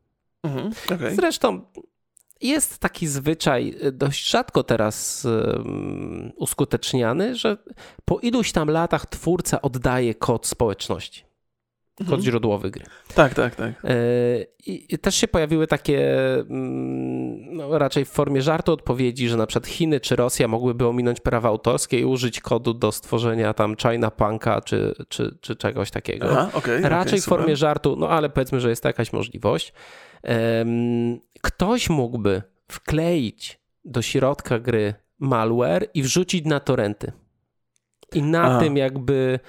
Mhm. Okay. Zresztą jest taki zwyczaj, y, dość rzadko teraz um, uskuteczniany, że po iluś tam latach twórca oddaje kod społeczności kod mhm. źródłowy gry. Tak, tak, tak. E, I też się pojawiły takie mm, no, raczej w formie żartu odpowiedzi, że na przykład Chiny czy Rosja mogłyby ominąć prawa autorskie i użyć kodu do stworzenia tam China Punka czy, czy, czy czegoś takiego. Aha, okay, raczej okay, w formie żartu, no ale powiedzmy, że jest jakaś możliwość. Ktoś mógłby wkleić do środka gry malware i wrzucić na torenty. I na Aha. tym jakby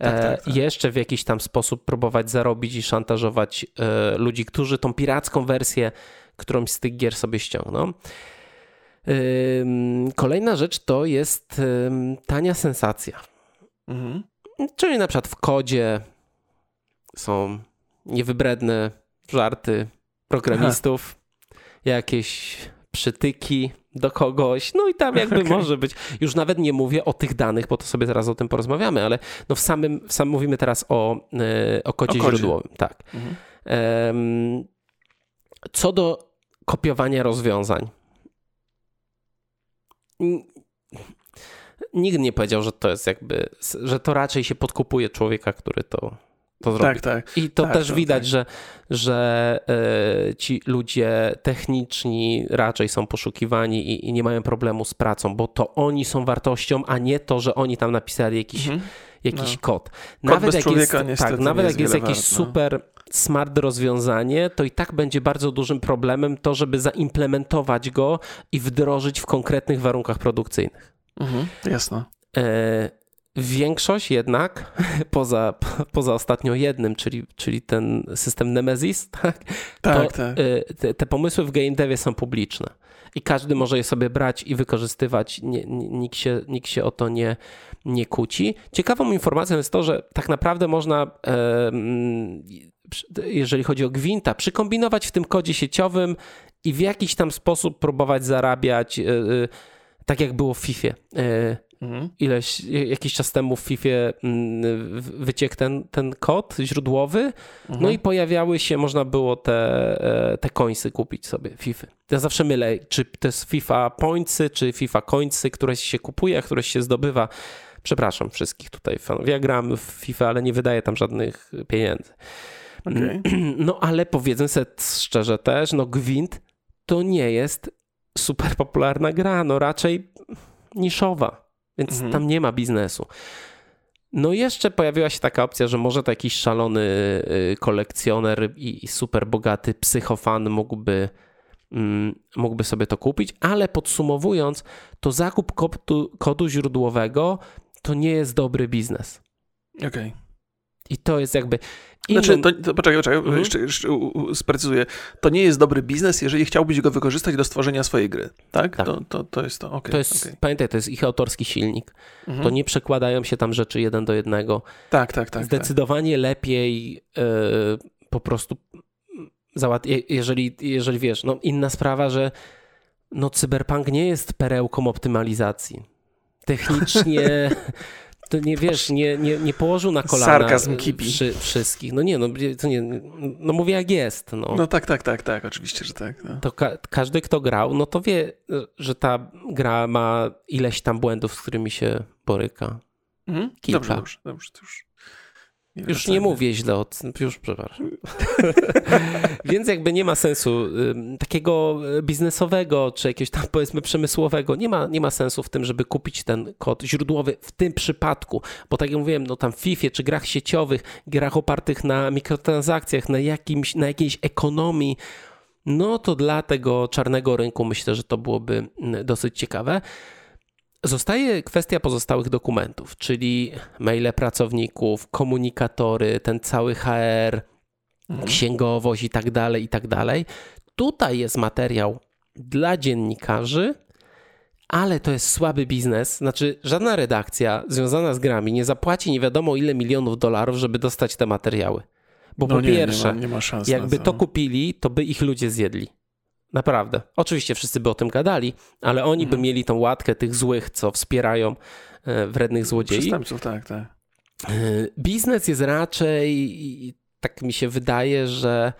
tak, tak, e, tak. jeszcze w jakiś tam sposób próbować zarobić i szantażować e, ludzi, którzy tą piracką wersję którąś z tych gier sobie ściągną. Kolejna rzecz to jest tania sensacja. Mhm. Czyli na przykład w kodzie są niewybredne żarty programistów, Aha. jakieś przytyki, do kogoś, no i tam jakby okay. może być. Już nawet nie mówię o tych danych, bo to sobie zaraz o tym porozmawiamy, ale no w samym, w samym mówimy teraz o, e, o kodzie, o źródłowym. Tak. Mhm. Um, co do kopiowania rozwiązań. Nikt nie powiedział, że to jest jakby, że to raczej się podkupuje człowieka, który to to zrobi. Tak, tak. I to tak, też widać, że, że e, ci ludzie techniczni raczej są poszukiwani i, i, nie mają problemu z pracą, bo to oni są wartością, a nie to, że oni tam napisali jakiś, mhm. jakiś no. kod. Nawet jak jest, tak, nawet jak jest jakieś wart, no. super smart rozwiązanie, to i tak będzie bardzo dużym problemem to, żeby zaimplementować go i wdrożyć w konkretnych warunkach produkcyjnych. Mhm, jasno. E, Większość jednak, poza, poza ostatnio jednym, czyli, czyli ten system Nemesis, tak, tak, to, tak. Y, te, te, pomysły w game devie są publiczne i każdy może je sobie brać i wykorzystywać. Nie, nikt, się, nikt się o to nie, nie kłóci. Ciekawą informacją jest to, że tak naprawdę można, jeżeli chodzi o Gwinta, przykombinować w tym kodzie sieciowym i w jakiś tam sposób próbować zarabiać, y, y, tak jak było w FIFA Mhm. Ileś, jakiś czas temu w FIFA mm, wyciekł ten, ten kod źródłowy, no mhm. no i pojawiały się, można było te, e, te końcy kupić sobie FIFA. Ja zawsze mylę, czy to jest FIFA pointsy, czy FIFA końcy, które się kupuje, a które się zdobywa. Przepraszam wszystkich tutaj fanów. Ja gram w FIFA, ale nie wydaję tam żadnych pieniędzy. Okay. No ale powiedzmy sobie szczerze też, no Gwint to nie jest super popularna gra, no raczej niszowa więc mhm. tam nie ma biznesu. No jeszcze pojawiła się taka opcja, że może to jakiś szalony y, kolekcjoner i super bogaty psychofan mógłby, mm, mógłby sobie to kupić, ale podsumowując, to zakup kodu, kodu źródłowego to nie jest dobry biznes. Okej. Okay. I to jest jakby. Innym... Znaczy, to, to, poczekaj, poczekaj, mhm. jeszcze, jeszcze sprecyzuję. To nie jest dobry biznes, jeżeli chciałbyś go wykorzystać do stworzenia swojej gry, tak? tak. To, to, to jest to, okay, to jest, okay. Pamiętaj, to jest ich autorski silnik. Mhm. To nie przekładają się tam rzeczy jeden do jednego. Tak, tak, tak. Zdecydowanie tak. lepiej yy, po prostu załat... jeżeli, jeżeli wiesz, no inna sprawa, że no cyberpunk nie jest perełką optymalizacji. Technicznie to nie wiesz, nie, nie, nie położył na kolana Sarkazm kipi. Przy, wszystkich. No nie, no, to nie, no mówię jak jest. No, no tak, tak, tak, tak, oczywiście, że tak. No. To ka każdy, kto grał, no to wie, że ta gra ma ileś tam błędów, z którymi się boryka. Mhm. Kilka. Dobrze, dobrze, dobrze, to już już nie mówię źle, od, już przepraszam. Więc jakby nie ma sensu takiego e, biznesowego, czy jakiegoś tam powiedzmy przemysłowego, nie ma, nie ma sensu w tym, żeby kupić ten kod źródłowy w tym przypadku, bo tak jak mówiłem, no tam w FIFA czy grach sieciowych, grach opartych na mikrotransakcjach, na, jakimś, na jakiejś ekonomii, no to dla tego czarnego rynku myślę, że to byłoby mm, dosyć ciekawe. Zostaje kwestia pozostałych dokumentów, czyli maile pracowników, komunikatory, ten cały HR, mhm. księgowość i tak dalej, i tak dalej. Tutaj jest materiał dla dziennikarzy, ale to jest słaby biznes. Znaczy, żadna redakcja związana z grami nie zapłaci nie wiadomo ile milionów dolarów, żeby dostać te materiały. Bo no po nie, pierwsze, nie ma, nie ma jakby to. to kupili, to by ich ludzie zjedli. Naprawdę. Oczywiście wszyscy by o tym gadali, ale oni mhm. by mieli tą łatkę tych złych, co wspierają e, wrednych złodziei. Przestępców, tak, tak. E, biznes jest raczej, tak mi się wydaje, że,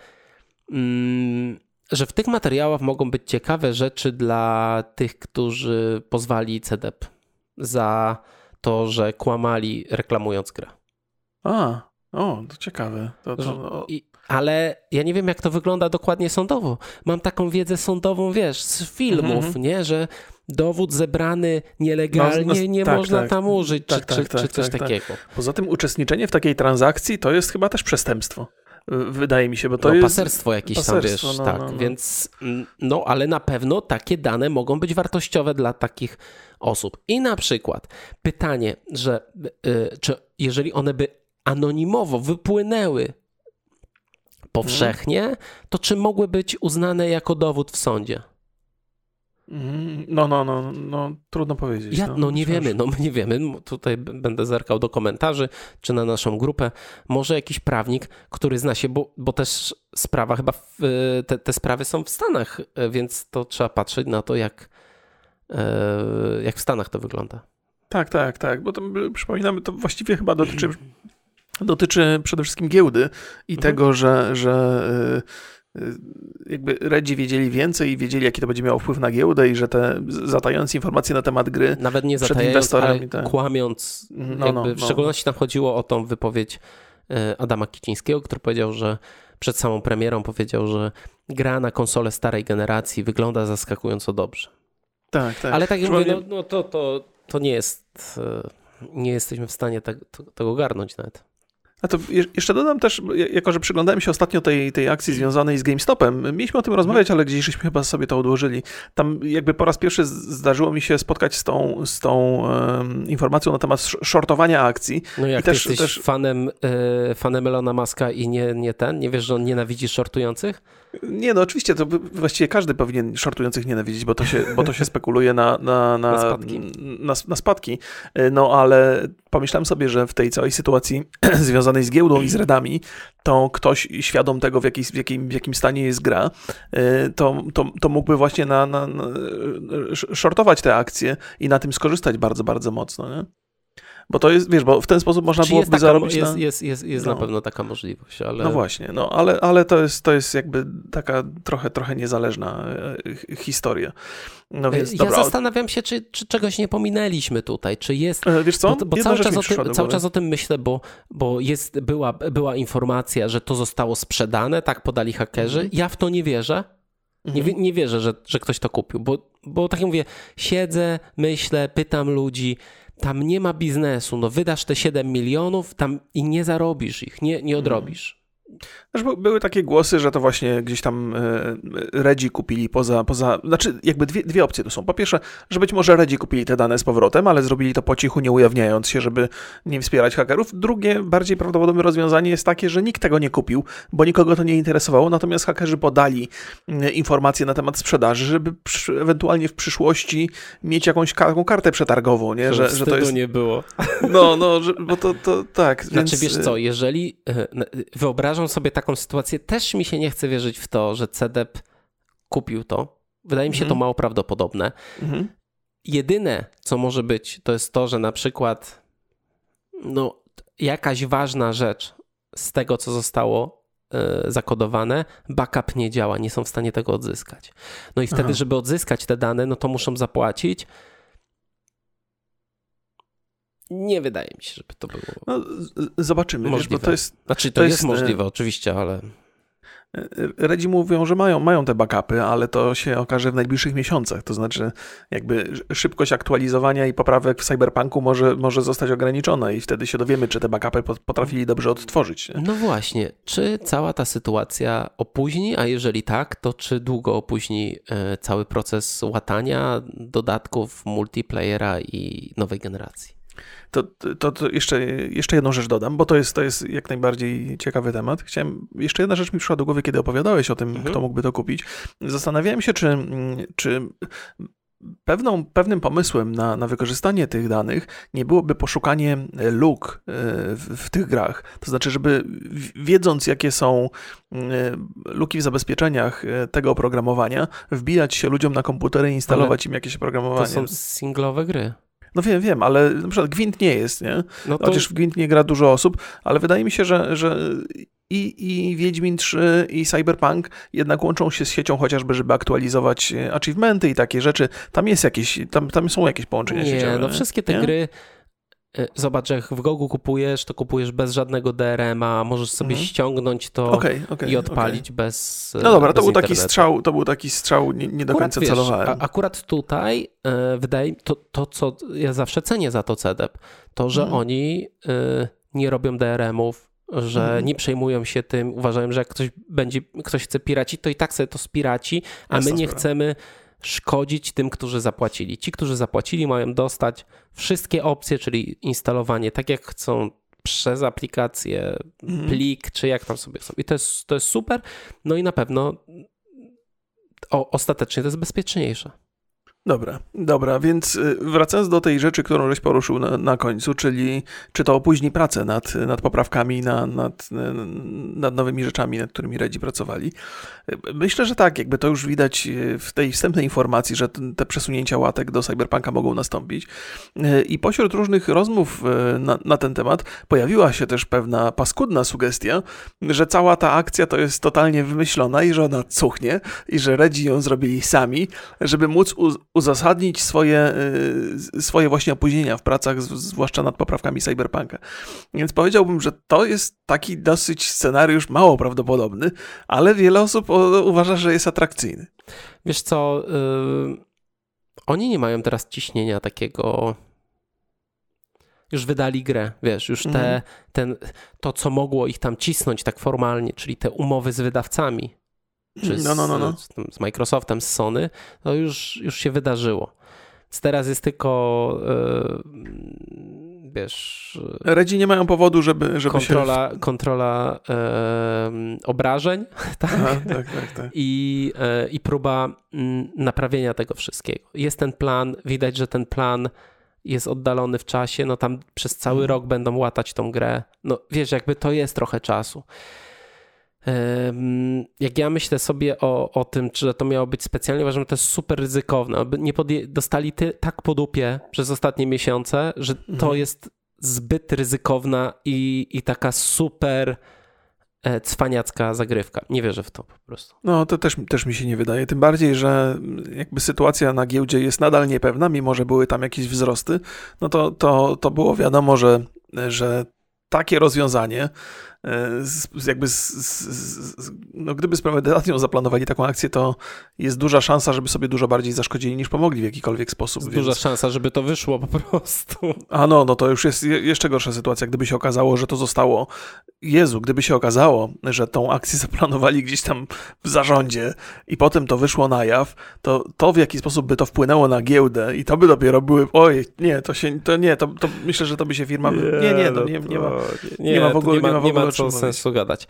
mm, że w tych materiałach mogą być ciekawe rzeczy dla tych, którzy pozwali CDEP za to, że kłamali reklamując grę. A, o, to ciekawe. To, to, I, ale ja nie wiem, jak to wygląda dokładnie sądowo. Mam taką wiedzę sądową, wiesz, z filmów, -hmm. nie, że dowód zebrany nielegalnie no, no, nie tak, można tak, tam użyć, tak, czy, tak, czy, czy tak, coś tak, takiego. Poza tym uczestniczenie w takiej transakcji to jest chyba też przestępstwo. Wydaje mi się, bo to no, jest. Paserstwo jakieś paserstwo, tam wiesz, no, tak. No, no. Więc, mm, no, ale na pewno takie dane mogą być wartościowe dla takich osób. I na przykład pytanie, że y, czy jeżeli one by anonimowo wypłynęły powszechnie, to czy mogły być uznane jako dowód w sądzie? No, no, no, no, trudno powiedzieć. Ja, no, no nie wiemy, no my nie wiemy. Tutaj będę zerkał do komentarzy, czy na naszą grupę. Może jakiś prawnik, który zna się, bo, bo też sprawa chyba, w, te, te sprawy są w Stanach, więc to trzeba patrzeć na to, jak, e, jak w Stanach to wygląda. Tak, tak, tak, bo to przypominamy, to właściwie chyba dotyczy dotyczy przede wszystkim giełdy i mhm. tego, że, że y, y, jakby Redzi wiedzieli więcej i wiedzieli, jaki to będzie miało wpływ na giełdę i że te zatajając informacje na temat gry Nawet nie przed inwestorami, ale kłamiąc, no, no, no, w szczególności tam chodziło o tą wypowiedź y, Adama Kicińskiego, który powiedział, że przed samą premierą powiedział, że gra na konsolę starej generacji wygląda zaskakująco dobrze. Tak, tak. Ale tak jak mówię, no, no, to, to, to nie jest, nie jesteśmy w stanie tak, tego garnąć nawet. A to jeszcze dodam też, jako że przyglądałem się ostatnio tej, tej akcji związanej z GameStopem, mieliśmy o tym rozmawiać, ale gdzieś żeśmy chyba sobie to odłożyli. Tam jakby po raz pierwszy zdarzyło mi się spotkać z tą, z tą um, informacją na temat shortowania akcji. No jak I też, jesteś też... fanem, e, fanem Elona Muska i nie, nie ten, nie wiesz, że on nienawidzi shortujących? Nie, no oczywiście, to właściwie każdy powinien shortujących nienawidzić, bo to się, bo to się spekuluje na, na, na, na, spadki. Na, na spadki. No ale pomyślałem sobie, że w tej całej sytuacji związanej z giełdą i z redami, to ktoś świadom tego, w, jakiej, w, jakim, w jakim stanie jest gra, y, to, to, to mógłby właśnie na, na, na shortować te akcje i na tym skorzystać bardzo, bardzo mocno. Nie? Bo to jest, wiesz, bo w ten sposób można byłoby taka, zarobić jest, na... Jest, jest, jest no. na pewno taka możliwość, ale... No właśnie, no ale, ale to, jest, to jest jakby taka trochę, trochę niezależna e, historia. No więc, ja dobra. zastanawiam się, czy, czy czegoś nie pominęliśmy tutaj, czy jest... E, wiesz co? Bo, bo cały, czas o, tym, cały czas o tym myślę, bo, bo jest, była, była informacja, że to zostało sprzedane, tak podali hakerzy. Mhm. Ja w to nie wierzę. Nie, mhm. nie wierzę, że, że ktoś to kupił, bo, bo tak jak mówię, siedzę, myślę, pytam ludzi, tam nie ma biznesu. No wydasz te 7 milionów tam i nie zarobisz ich, nie, nie odrobisz. Też były takie głosy, że to właśnie gdzieś tam e, Redzi kupili poza, poza znaczy jakby dwie, dwie opcje tu są. Po pierwsze, że być może Redzi kupili te dane z powrotem, ale zrobili to po cichu, nie ujawniając się, żeby nie wspierać hakerów. Drugie, bardziej prawdopodobne rozwiązanie jest takie, że nikt tego nie kupił, bo nikogo to nie interesowało, natomiast hakerzy podali mm, informacje na temat sprzedaży, żeby przy, ewentualnie w przyszłości mieć jakąś taką kartę przetargową, nie? Że, że to jest... nie było. No, no, że, bo to, to tak. Znaczy więc... wiesz co, jeżeli e, wyobrażam sobie taką sytuację, też mi się nie chce wierzyć w to, że CDEP kupił to. Wydaje mi się to mhm. mało prawdopodobne. Mhm. Jedyne, co może być, to jest to, że na przykład no, jakaś ważna rzecz z tego, co zostało y, zakodowane, backup nie działa, nie są w stanie tego odzyskać. No i wtedy, Aha. żeby odzyskać te dane, no to muszą zapłacić nie wydaje mi się, żeby to było. No, zobaczymy, możliwe. Wiesz, to jest. Znaczy, to, to jest, jest, możliwe, oczywiście, ale. Redzi mówią, że mają, mają te backupy, ale to się okaże w najbliższych miesiącach. To znaczy, jakby szybkość aktualizowania i poprawek w Cyberpunku może, może zostać ograniczona i wtedy się dowiemy, czy te backupy potrafili dobrze odtworzyć. Nie? No właśnie, czy cała ta sytuacja opóźni, a jeżeli tak, to czy długo opóźni e, cały proces łatania dodatków multiplayera i nowej generacji? To, to, to, jeszcze, jeszcze jedną rzecz dodam, bo to jest, to jest jak najbardziej ciekawy temat. Chciałem, jeszcze jedna rzecz mi przyszła do głowy, kiedy opowiadałeś o tym, mhm. kto mógłby to kupić. Zastanawiałem się, czy, czy pewną, pewnym pomysłem na, na wykorzystanie tych danych nie byłoby poszukanie luk e, w, w, tych grach. To znaczy, żeby wiedząc, jakie są e, luki w zabezpieczeniach e, tego oprogramowania, wbijać się ludziom na komputery i instalować Ale im jakieś oprogramowanie. To są singlowe gry. No wiem, wiem, ale na przykład Gwint nie jest, nie? No to... Chociaż w Gwint nie gra dużo osób, ale wydaje mi się, że, że i, i Wiedźmin 3 i Cyberpunk jednak łączą się z siecią chociażby, żeby aktualizować e, achievementy i takie rzeczy. Tam jest jakieś, tam, tam są jakieś połączenia nie, sieciowe. No wszystkie te nie? gry zobacz, jak w Gogu kupujesz, to kupujesz bez żadnego DRM-a, możesz sobie mhm. ściągnąć to okay, okay, i odpalić okay. bez. No dobra, bez to był taki strzał, to był taki strzał, nie, nie do akurat, końca wiesz, celowałem. A, akurat tutaj e, wydaje to, to, co ja zawsze cenię za to CDEP, to, że mhm. oni e, nie robią DRM-ów, że mhm. nie przejmują się tym, uważają, że jak ktoś będzie, ktoś chce piracić, to i tak sobie to spiraci, a Jasna my nie sprawa. chcemy szkodzić tym, którzy zapłacili. Ci, którzy zapłacili, mają dostać wszystkie opcje, czyli instalowanie tak jak chcą przez aplikację, mm. plik, czy jak tam sobie chcą. I to jest, to jest super. No i na pewno o, ostatecznie to jest bezpieczniejsze. Dobra, dobra, więc y, wracając do tej rzeczy, którą żeś poruszył na, na końcu, czyli czy to opóźni pracę nad, nad poprawkami, na, nad, nad nowymi rzeczami, nad którymi Redzi pracowali. Y, myślę, że tak, jakby to już widać y, w tej wstępnej informacji, że te przesunięcia łatek do Cyberpunka mogą nastąpić. I pośród różnych rozmów na, na ten temat pojawiła się też pewna paskudna sugestia, że cała ta akcja to jest totalnie wymyślona i że ona cuchnie i że Redzi ją zrobili sami, żeby móc uzasadnić swoje, y, swoje właśnie opóźnienia w pracach, zwłaszcza nad poprawkami Cyberpunka. Więc powiedziałbym, że to jest taki dosyć scenariusz mało prawdopodobny, ale wiele osób uważa, że jest atrakcyjny. Wiesz co, yy, oni nie mają teraz ciśnienia takiego już wydali grę, wiesz, już te, mhm. ten, to, co mogło ich tam cisnąć tak formalnie, czyli te umowy z wydawcami, czy z, no, no, no, no. Z, z, Microsoftem, z Sony, to już, już się wydarzyło. Więc teraz jest tylko yy, wiesz... Redzi nie mają powodu, żeby, żeby kontrola, się... Kontrola yy, obrażeń, tak? Aha, tak, tak, tak. I, yy, I próba naprawienia tego wszystkiego. Jest ten plan, widać, że ten plan jest oddalony w czasie, no tam przez cały mhm. rok będą łatać tą grę. No wiesz, jakby to jest trochę czasu. Jak ja myślę sobie o, o tym, czy to miało być specjalnie, uważam, że to jest super ryzykowne. Nie podje- dostali ty, tak po dupie przez ostatnie miesiące, że to mhm. jest zbyt ryzykowna i, i taka super e, cwaniacka zagrywka. Nie wierzę w to po prostu. No, to też, też mi się nie wydaje. Tym bardziej, że jakby sytuacja na giełdzie jest nadal niepewna, mimo że były tam jakieś wzrosty, no to, to, to było wiadomo, że, że takie rozwiązanie E, z, jakby z, z, no gdyby z premedytacją zaplanowali taką akcję, to jest duża szansa, żeby sobie dużo bardziej zaszkodzili niż pomogli w jakikolwiek sposób. Więc... Duża szansa, żeby to wyszło po prostu. A no, no to już jest jeszcze gorsza sytuacja, gdyby się okazało, że to zostało Jezu, gdyby się okazało, że tą akcję zaplanowali gdzieś tam w zarządzie i potem to wyszło na jaw, to to w jaki sposób by to wpłynęło na giełdę i to by dopiero były, oj, nie, to się, to nie, to, to myślę, że to by się firma, nie, nie, to nie, nie ma, nie, nie ma w ogóle, nie ma, nie ma w ogóle co sensu gadać.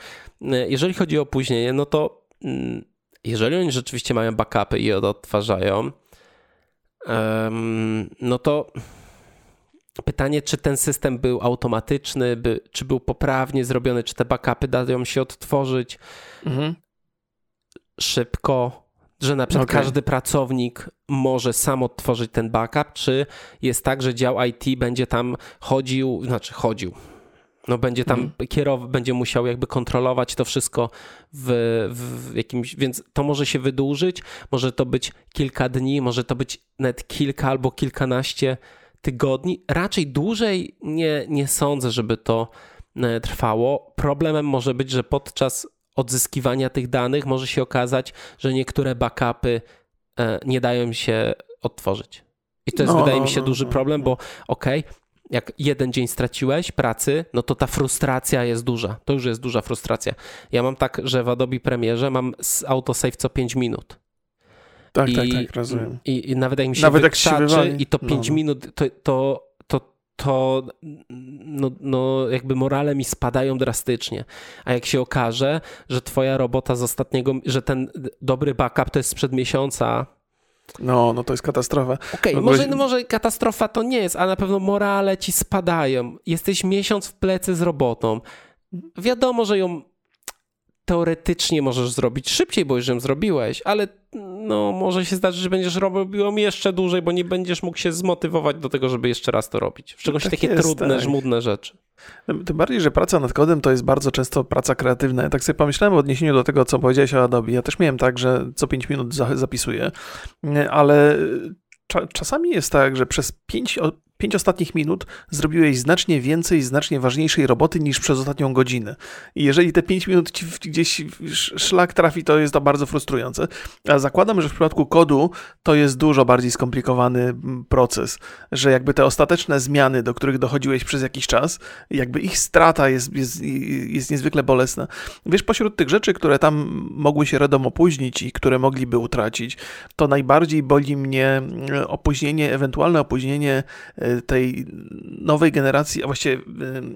Jeżeli chodzi o opóźnienie, no to mm, jeżeli oni rzeczywiście mają backupy i odtwarzają, no to pytanie, czy ten system był automatyczny, by, czy był poprawnie zrobiony, czy te backupy dają się odtworzyć mhm. szybko, że na przykład okay. każdy pracownik może sam odtworzyć ten backup, czy jest tak, że dział IT będzie tam chodził, znaczy chodził, no będzie tam mhm. kierow, będzie musiał jakby kontrolować to wszystko w, w jakimś, więc to może się wydłużyć, może to być kilka dni, może to być nawet kilka albo kilkanaście tygodni. Raczej dłużej nie, nie sądzę, żeby to e, trwało. Problemem może być, że podczas odzyskiwania tych danych może się okazać, że niektóre backupy e, nie dają się odtworzyć. I to jest, no, wydaje mi się, no, duży no, problem, bo okej, okay, jak jeden dzień straciłeś pracy, no to ta frustracja jest duża. To już jest duża frustracja. Ja mam tak, że w Adobe Premierze mam autosave co 5 minut. Tak, I, tak, tak, rozumiem. I, i nawet jak mi się nawet wykrzaczy i to 5 no. minut, to, to, to, to no, no jakby morale mi spadają drastycznie. A jak się okaże, że twoja robota z ostatniego, że ten dobry backup to jest sprzed miesiąca, no, no to jest katastrofa. Okej, okay, może, no może katastrofa to nie jest, ale na pewno morale ci spadają. Jesteś miesiąc w plecy z robotą. Wiadomo, że ją teoretycznie możesz zrobić szybciej, bo już ją zrobiłeś, ale no może się zdarzyć, że będziesz robił ją jeszcze dłużej, bo nie będziesz mógł się zmotywować do tego, żeby jeszcze raz to robić. W szczególności tak takie jest, trudne, tak. żmudne rzeczy. Tym bardziej, że praca nad kodem to jest bardzo często praca kreatywna. Ja tak sobie pomyślałem w odniesieniu do tego, co powiedziałeś o Adobe. Ja też miałem tak, że co 5 minut zapisuję, ale czasami jest tak, że przez 5 pięć ostatnich minut zrobiłeś znacznie więcej znacznie ważniejszej roboty niż przez ostatnią godzinę. I jeżeli te pięć minut ci gdzieś szlak trafi, to jest to bardzo frustrujące. A zakładam, że w przypadku kodu to jest dużo bardziej skomplikowany proces, że jakby te ostateczne zmiany, do których dochodziłeś przez jakiś czas, jakby ich strata jest, jest, jest niezwykle bolesna. Wiesz, pośród tych rzeczy, które tam mogły się redom opóźnić i które mogliby utracić, to najbardziej boli mnie mm, opóźnienie, ewentualne opóźnienie e, tej nowej generacji, a właściwie y,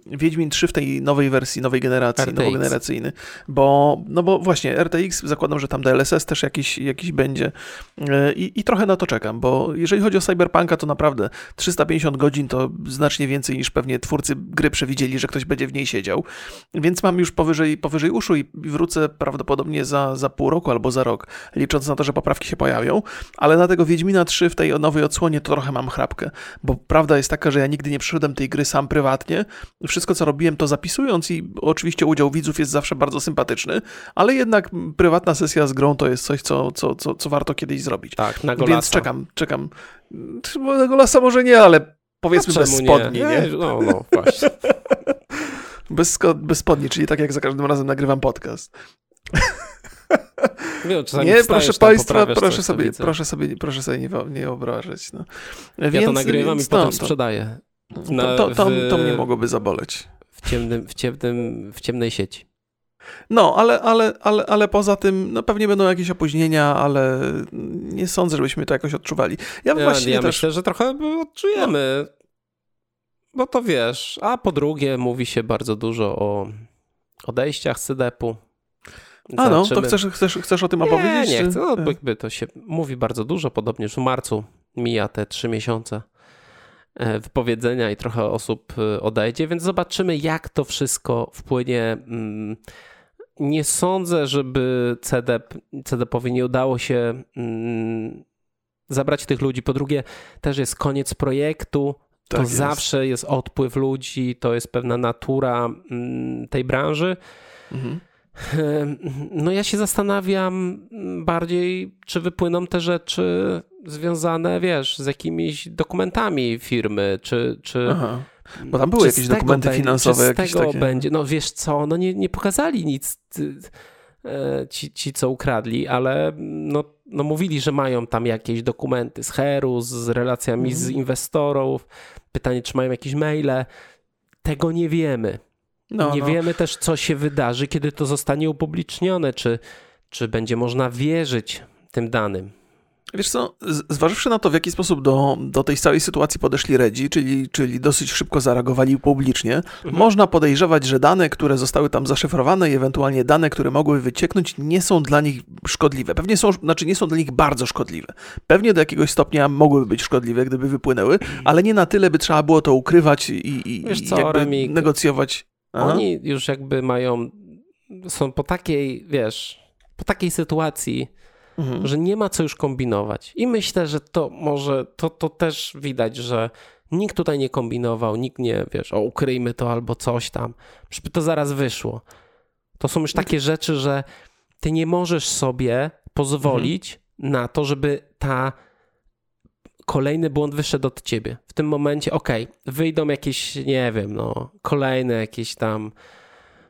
Wiedźmin 3 w tej nowej wersji, nowej generacji, RTX. nowogeneracyjny, bo, no bo właśnie RTX, zakładam, że tam DLSS też jakiś, jakiś będzie. Y, I, i trochę na to czekam, bo jeżeli chodzi o Cyberpunka, to naprawdę 350 godzin to znacznie więcej niż pewnie twórcy gry przewidzieli, że ktoś będzie w niej siedział, więc mam już powyżej, powyżej uszu i wrócę prawdopodobnie za, za pół roku albo za rok, licząc na to, że poprawki się pojawią, ale na tego Wiedźmina 3 w tej nowej odsłonie to trochę mam chrapkę, bo prawda prawda jest taka, że ja nigdy nie przyszedłem tej gry sam prywatnie. Wszystko, co robiłem, to zapisując i oczywiście udział widzów jest zawsze bardzo sympatyczny, ale jednak prywatna sesja z grą to jest coś, co, co, co, co warto kiedyś zrobić. Tak, na golasa. Więc czekam, czekam. Na golasa może nie, ale powiedzmy bez spodni, nie? nie? No, no, właśnie. bez, bez spodni, czyli tak jak za każdym razem nagrywam podcast. Nie, proszę Państwa, proszę sobie, proszę sobie, proszę sobie nie, nie obrażać. No. Ja więc, to nagrywam więc, i potem no, sprzedaję. Na, to, to, to, to, mnie mogłoby zaboleć. W, ciemnym, w, ciemnym, w ciemnej sieci. No, ale, ale, ale, ale poza tym, no pewnie będą jakieś opóźnienia, ale nie sądzę, żebyśmy to jakoś odczuwali. Ja, ja właśnie ja też... myślę, że trochę odczujemy. No. Bo to wiesz. A po drugie, mówi się bardzo dużo o odejściach z CDP-u. A no, to chcesz, chcesz, chcesz o tym nie, opowiedzieć? Nie, chcę. No, jakby to się mówi bardzo dużo, podobnie już w marcu mija te trzy miesiące e, wypowiedzenia i trochę osób e, odejdzie, więc zobaczymy, jak to wszystko wpłynie. Mm, nie sądzę, żeby CDP, CDP-owi nie udało się mm, zabrać tych ludzi. Po drugie, też jest koniec projektu. To tak zawsze jest odpływ ludzi, to jest pewna natura mm, tej branży. Mhm. No ja się zastanawiam bardziej, czy wypłyną te rzeczy związane, wiesz, z jakimiś dokumentami firmy, czy... czy Aha. Bo tam były jakieś dokumenty będzie, finansowe. Czy z tego takie... będzie, no wiesz co, no nie, nie pokazali nic e, ci, ci, co ukradli, ale no, no mówili, że mają tam jakieś dokumenty z Heru, z relacjami z mhm. inwestorów. Pytanie, czy mają jakieś maile. Tego nie wiemy. No, nie no. wiemy też, co się wydarzy, kiedy to zostanie upublicznione, czy, czy będzie można wierzyć tym danym. Wiesz co, zważywszy na to, w jaki sposób do, do tej całej sytuacji podeszli Redzi, czyli, czyli dosyć szybko zareagowali publicznie, mhm. można podejrzewać, że dane, które zostały tam zaszyfrowane i ewentualnie dane, które mogły wycieknąć, nie są dla nich szkodliwe. Pewnie są, znaczy nie są dla nich bardzo szkodliwe. Pewnie do jakiegoś stopnia mogłyby być szkodliwe, gdyby wypłynęły, ale nie na tyle, by trzeba było to ukrywać i, i, Wiesz co, jakby Remik, negocjować. Aha. Oni już jakby mają, są po takiej, wiesz, po takiej sytuacji, mhm. że nie ma co już kombinować. I myślę, że to może, to, to też widać, że nikt tutaj nie kombinował, nikt nie, wiesz, o ukryjmy to albo coś tam. Żeby to zaraz wyszło. To są już mhm. takie rzeczy, że ty nie możesz sobie pozwolić mhm. na to, żeby ta kolejny błąd wyszedł od ciebie. W tym momencie, ok, wyjdą jakieś, nie wiem, no, kolejne jakieś tam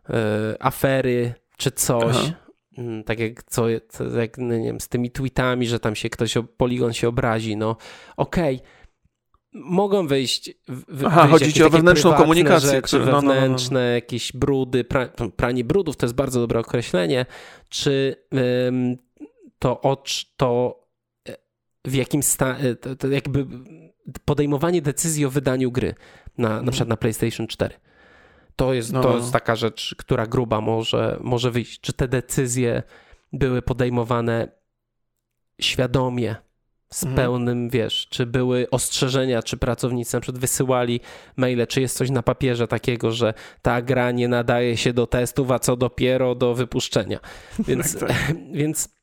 y, afery czy coś. Aha. Mm, tak jak, co, jak no nie wiem, z tymi tweetami, że tam się ktoś, poligon się obrazi, no okej, okay mogą wyjść. W, Aha, chodzi ci o wewnętrzną komunikację, rzeczy, które, no, wewnętrzne, no, no, no. jakieś brudy, pra, pranie brudów to jest bardzo dobre określenie. Czy ym, to, to e, w jakim stanie, to, to, jakby podejmowanie decyzji o wydaniu gry na, na przykład na PlayStation 4. To jest, no. to jest taka rzecz, która gruba może, może wyjść. Czy te decyzje były podejmowane świadomie, z mhm. pełnym, wiesz, czy były ostrzeżenia, czy pracownicy na przykład wysyłali maile, czy jest coś na papierze takiego, że ta gra nie nadaje się do testów, a co dopiero do wypuszczenia. Więc, tak, tak. więc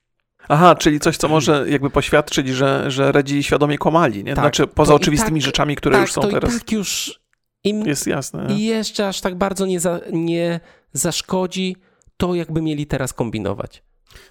Aha, czyli coś, co może jakby poświadczyć, że, że Redzi świadomie kłamali, nie? Tak, znaczy poza oczywistymi tak, rzeczami, które tak, już są to teraz. I tak już im jest jasne. I jeszcze aż tak bardzo nie, za, nie zaszkodzi to, jakby mieli teraz kombinować.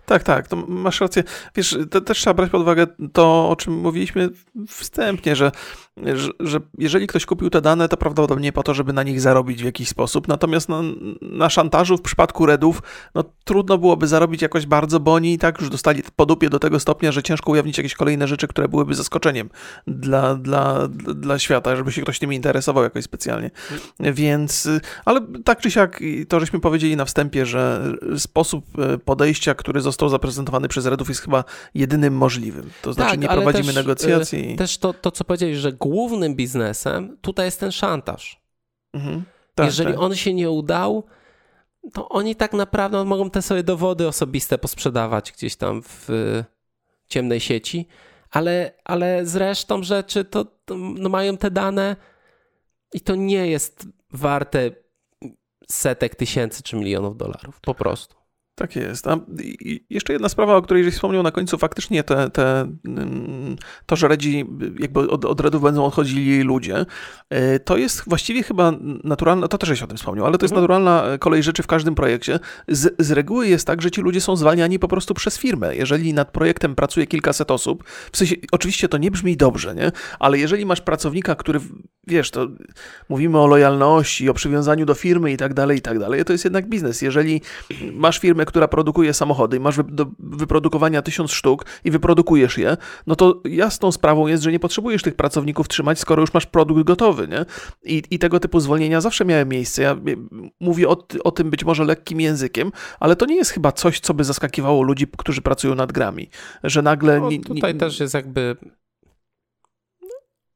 Tak, tak, to masz rację. Wiesz, te, też trzeba brać pod uwagę to, o czym mówiliśmy wstępnie, że, że, że, jeżeli ktoś kupił te dane, to prawdopodobnie po to, żeby na nich zarobić w jakiś sposób. Natomiast na, na szantażu w przypadku Redów, no trudno byłoby zarobić jakoś bardzo, bo oni i tak już dostali po dupie do tego stopnia, że ciężko ujawnić jakieś kolejne rzeczy, które byłyby zaskoczeniem dla, dla, dla świata, żeby się ktoś tym interesował jakoś specjalnie. Więc, ale tak czy siak, to żeśmy powiedzieli na wstępie, że sposób e, podejścia, który został zaprezentowany przez Redów jest chyba jedynym możliwym. To znaczy tak, nie prowadzimy też, negocjacji. E, też to, to, co powiedziałeś, że głównym biznesem tutaj jest ten szantaż. Mhm. Tak, Jeżeli tak. on się nie udał, to oni tak naprawdę mogą te sobie dowody osobiste posprzedawać gdzieś tam w ciemnej sieci, ale, ale zresztą rzeczy to, to no mają te dane i to nie jest warte setek tysięcy czy milionów dolarów. Po prostu. Tak jest. A jeszcze jedna sprawa, o której żeś wspomniał na końcu, faktycznie te, te, to, że Redzi jakby od, od Redów będą odchodzili ludzie, e, to jest właściwie chyba naturalna, to też żeś o tym wspomniał, ale to jest mhm. naturalna kolej rzeczy w każdym projekcie. Z, z reguły jest tak, że ci ludzie są zwalniani po prostu przez firmę. Jeżeli nad projektem pracuje kilkaset osób, w sensie, oczywiście to nie brzmi dobrze, nie? Ale jeżeli masz pracownika, który, wiesz, to mówimy o lojalności, o przywiązaniu do firmy i tak dalej, i tak dalej, to jest jednak biznes. Jeżeli masz firmę, która produkuje samochody i masz do wyprodukowania tysiąc sztuk i wyprodukujesz je, no to jasną sprawą jest, że nie potrzebujesz tych pracowników trzymać, skoro już masz produkt gotowy, nie? I, i tego typu zwolnienia zawsze miały miejsce. Ja mówię o, o tym być może lekkim językiem, ale to nie jest chyba coś, co by zaskakiwało ludzi, którzy pracują nad grami, że nagle... No, tutaj też jest jakby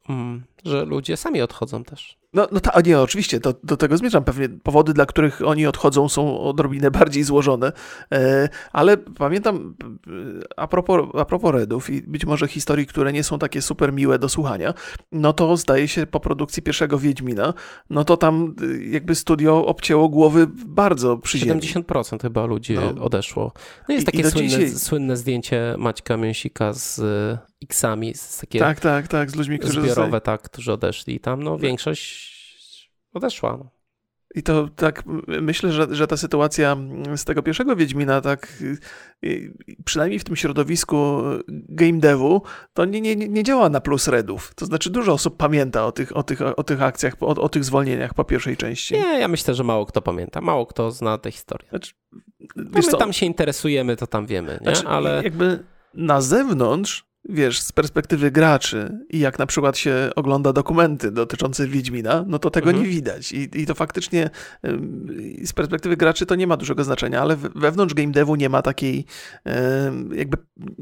Mm, że ludzie sami odchodzą też. No, no tak, nie, oczywiście, to, do tego zmierzam. Pewnie powody, dla których oni odchodzą, są odrobinę bardziej złożone, e, ale pamiętam e, a propos, a propos Redów i być może historii, które nie są takie super miłe do słuchania, no to zdaje się po produkcji pierwszego Wiedźmina, no to tam e, jakby studio obcięło głowy bardzo przy 70% chyba ludzi no. odeszło. No jest I, takie i słynne, dzisiaj... słynne zdjęcie Maćka Mięsika z X-ami, z takie tak, tak, tak, z ludźmi, którzy zbiorowe, tak, którzy odeszli. Tam no, większość odeszła. I to tak myślę, że, że ta sytuacja z tego pierwszego Wiedźmina, tak przynajmniej w tym środowisku game devu, to nie, nie, nie działa na plus redów. To znaczy dużo osób pamięta o tych, o tych, o tych akcjach, o, o tych zwolnieniach po pierwszej części. Nie, ja myślę, że mało kto pamięta. Mało kto zna tę historię. Znaczy, no my co? tam się interesujemy, to tam wiemy, nie? Znaczy, Ale... Jakby na zewnątrz wiesz, z perspektywy graczy i jak na przykład się ogląda dokumenty dotyczące Wiedźmina, no to tego mhm. nie widać. I, I to faktycznie z perspektywy graczy to nie ma dużego znaczenia, ale wewnątrz game devu nie ma takiej, jakby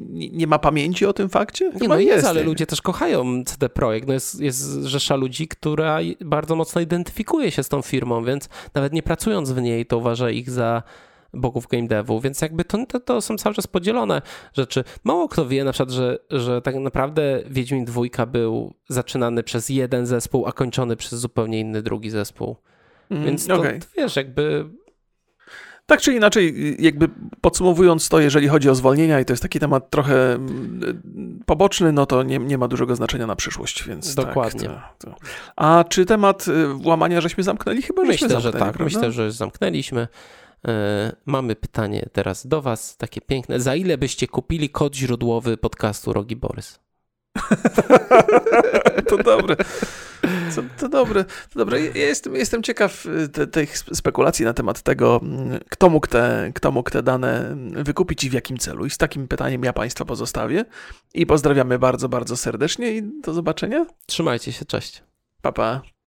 nie ma pamięci o tym fakcie? Chyba nie, no jest, ale ludzie też kochają CD Projekt. No jest, jest rzesza ludzi, która bardzo mocno identyfikuje się z tą firmą, więc nawet nie pracując w niej, to uważa ich za bogów game devu, więc jakby to, to, to, są cały czas podzielone rzeczy. Mało kto wie na przykład, że, że tak naprawdę Wiedźmin dwójka był zaczynany przez jeden zespół, a kończony przez zupełnie inny drugi zespół. Mm, więc to, okay. to wiesz, jakby tak czy inaczej, jakby podsumowując to, jeżeli chodzi o zwolnienia, i to jest taki temat trochę mm, poboczny, no to nie, nie ma dużego znaczenia na przyszłość, więc. Tak, Dokładnie. Tak, to, to. A czy temat y, włamania żeśmy zamknęli? Chyba myślę, żeśmy zamknęli, że tak. Prawda? Myślę, że zamknęliśmy. E, mamy pytanie teraz do Was, takie piękne. Za ile byście kupili kod źródłowy podcastu Rogi Borys? to dobre. To, to dobre, to dobre. Ja jestem, jestem ciekaw y, te, tych spekulacji na temat tego, mm, kto mógł, te, kto mógł te dane wykupić i w jakim celu. I z takim pytaniem ja Państwa pozostawię. I pozdrawiamy bardzo, bardzo serdecznie i do zobaczenia. Trzymajcie się, cześć. Pa, pa.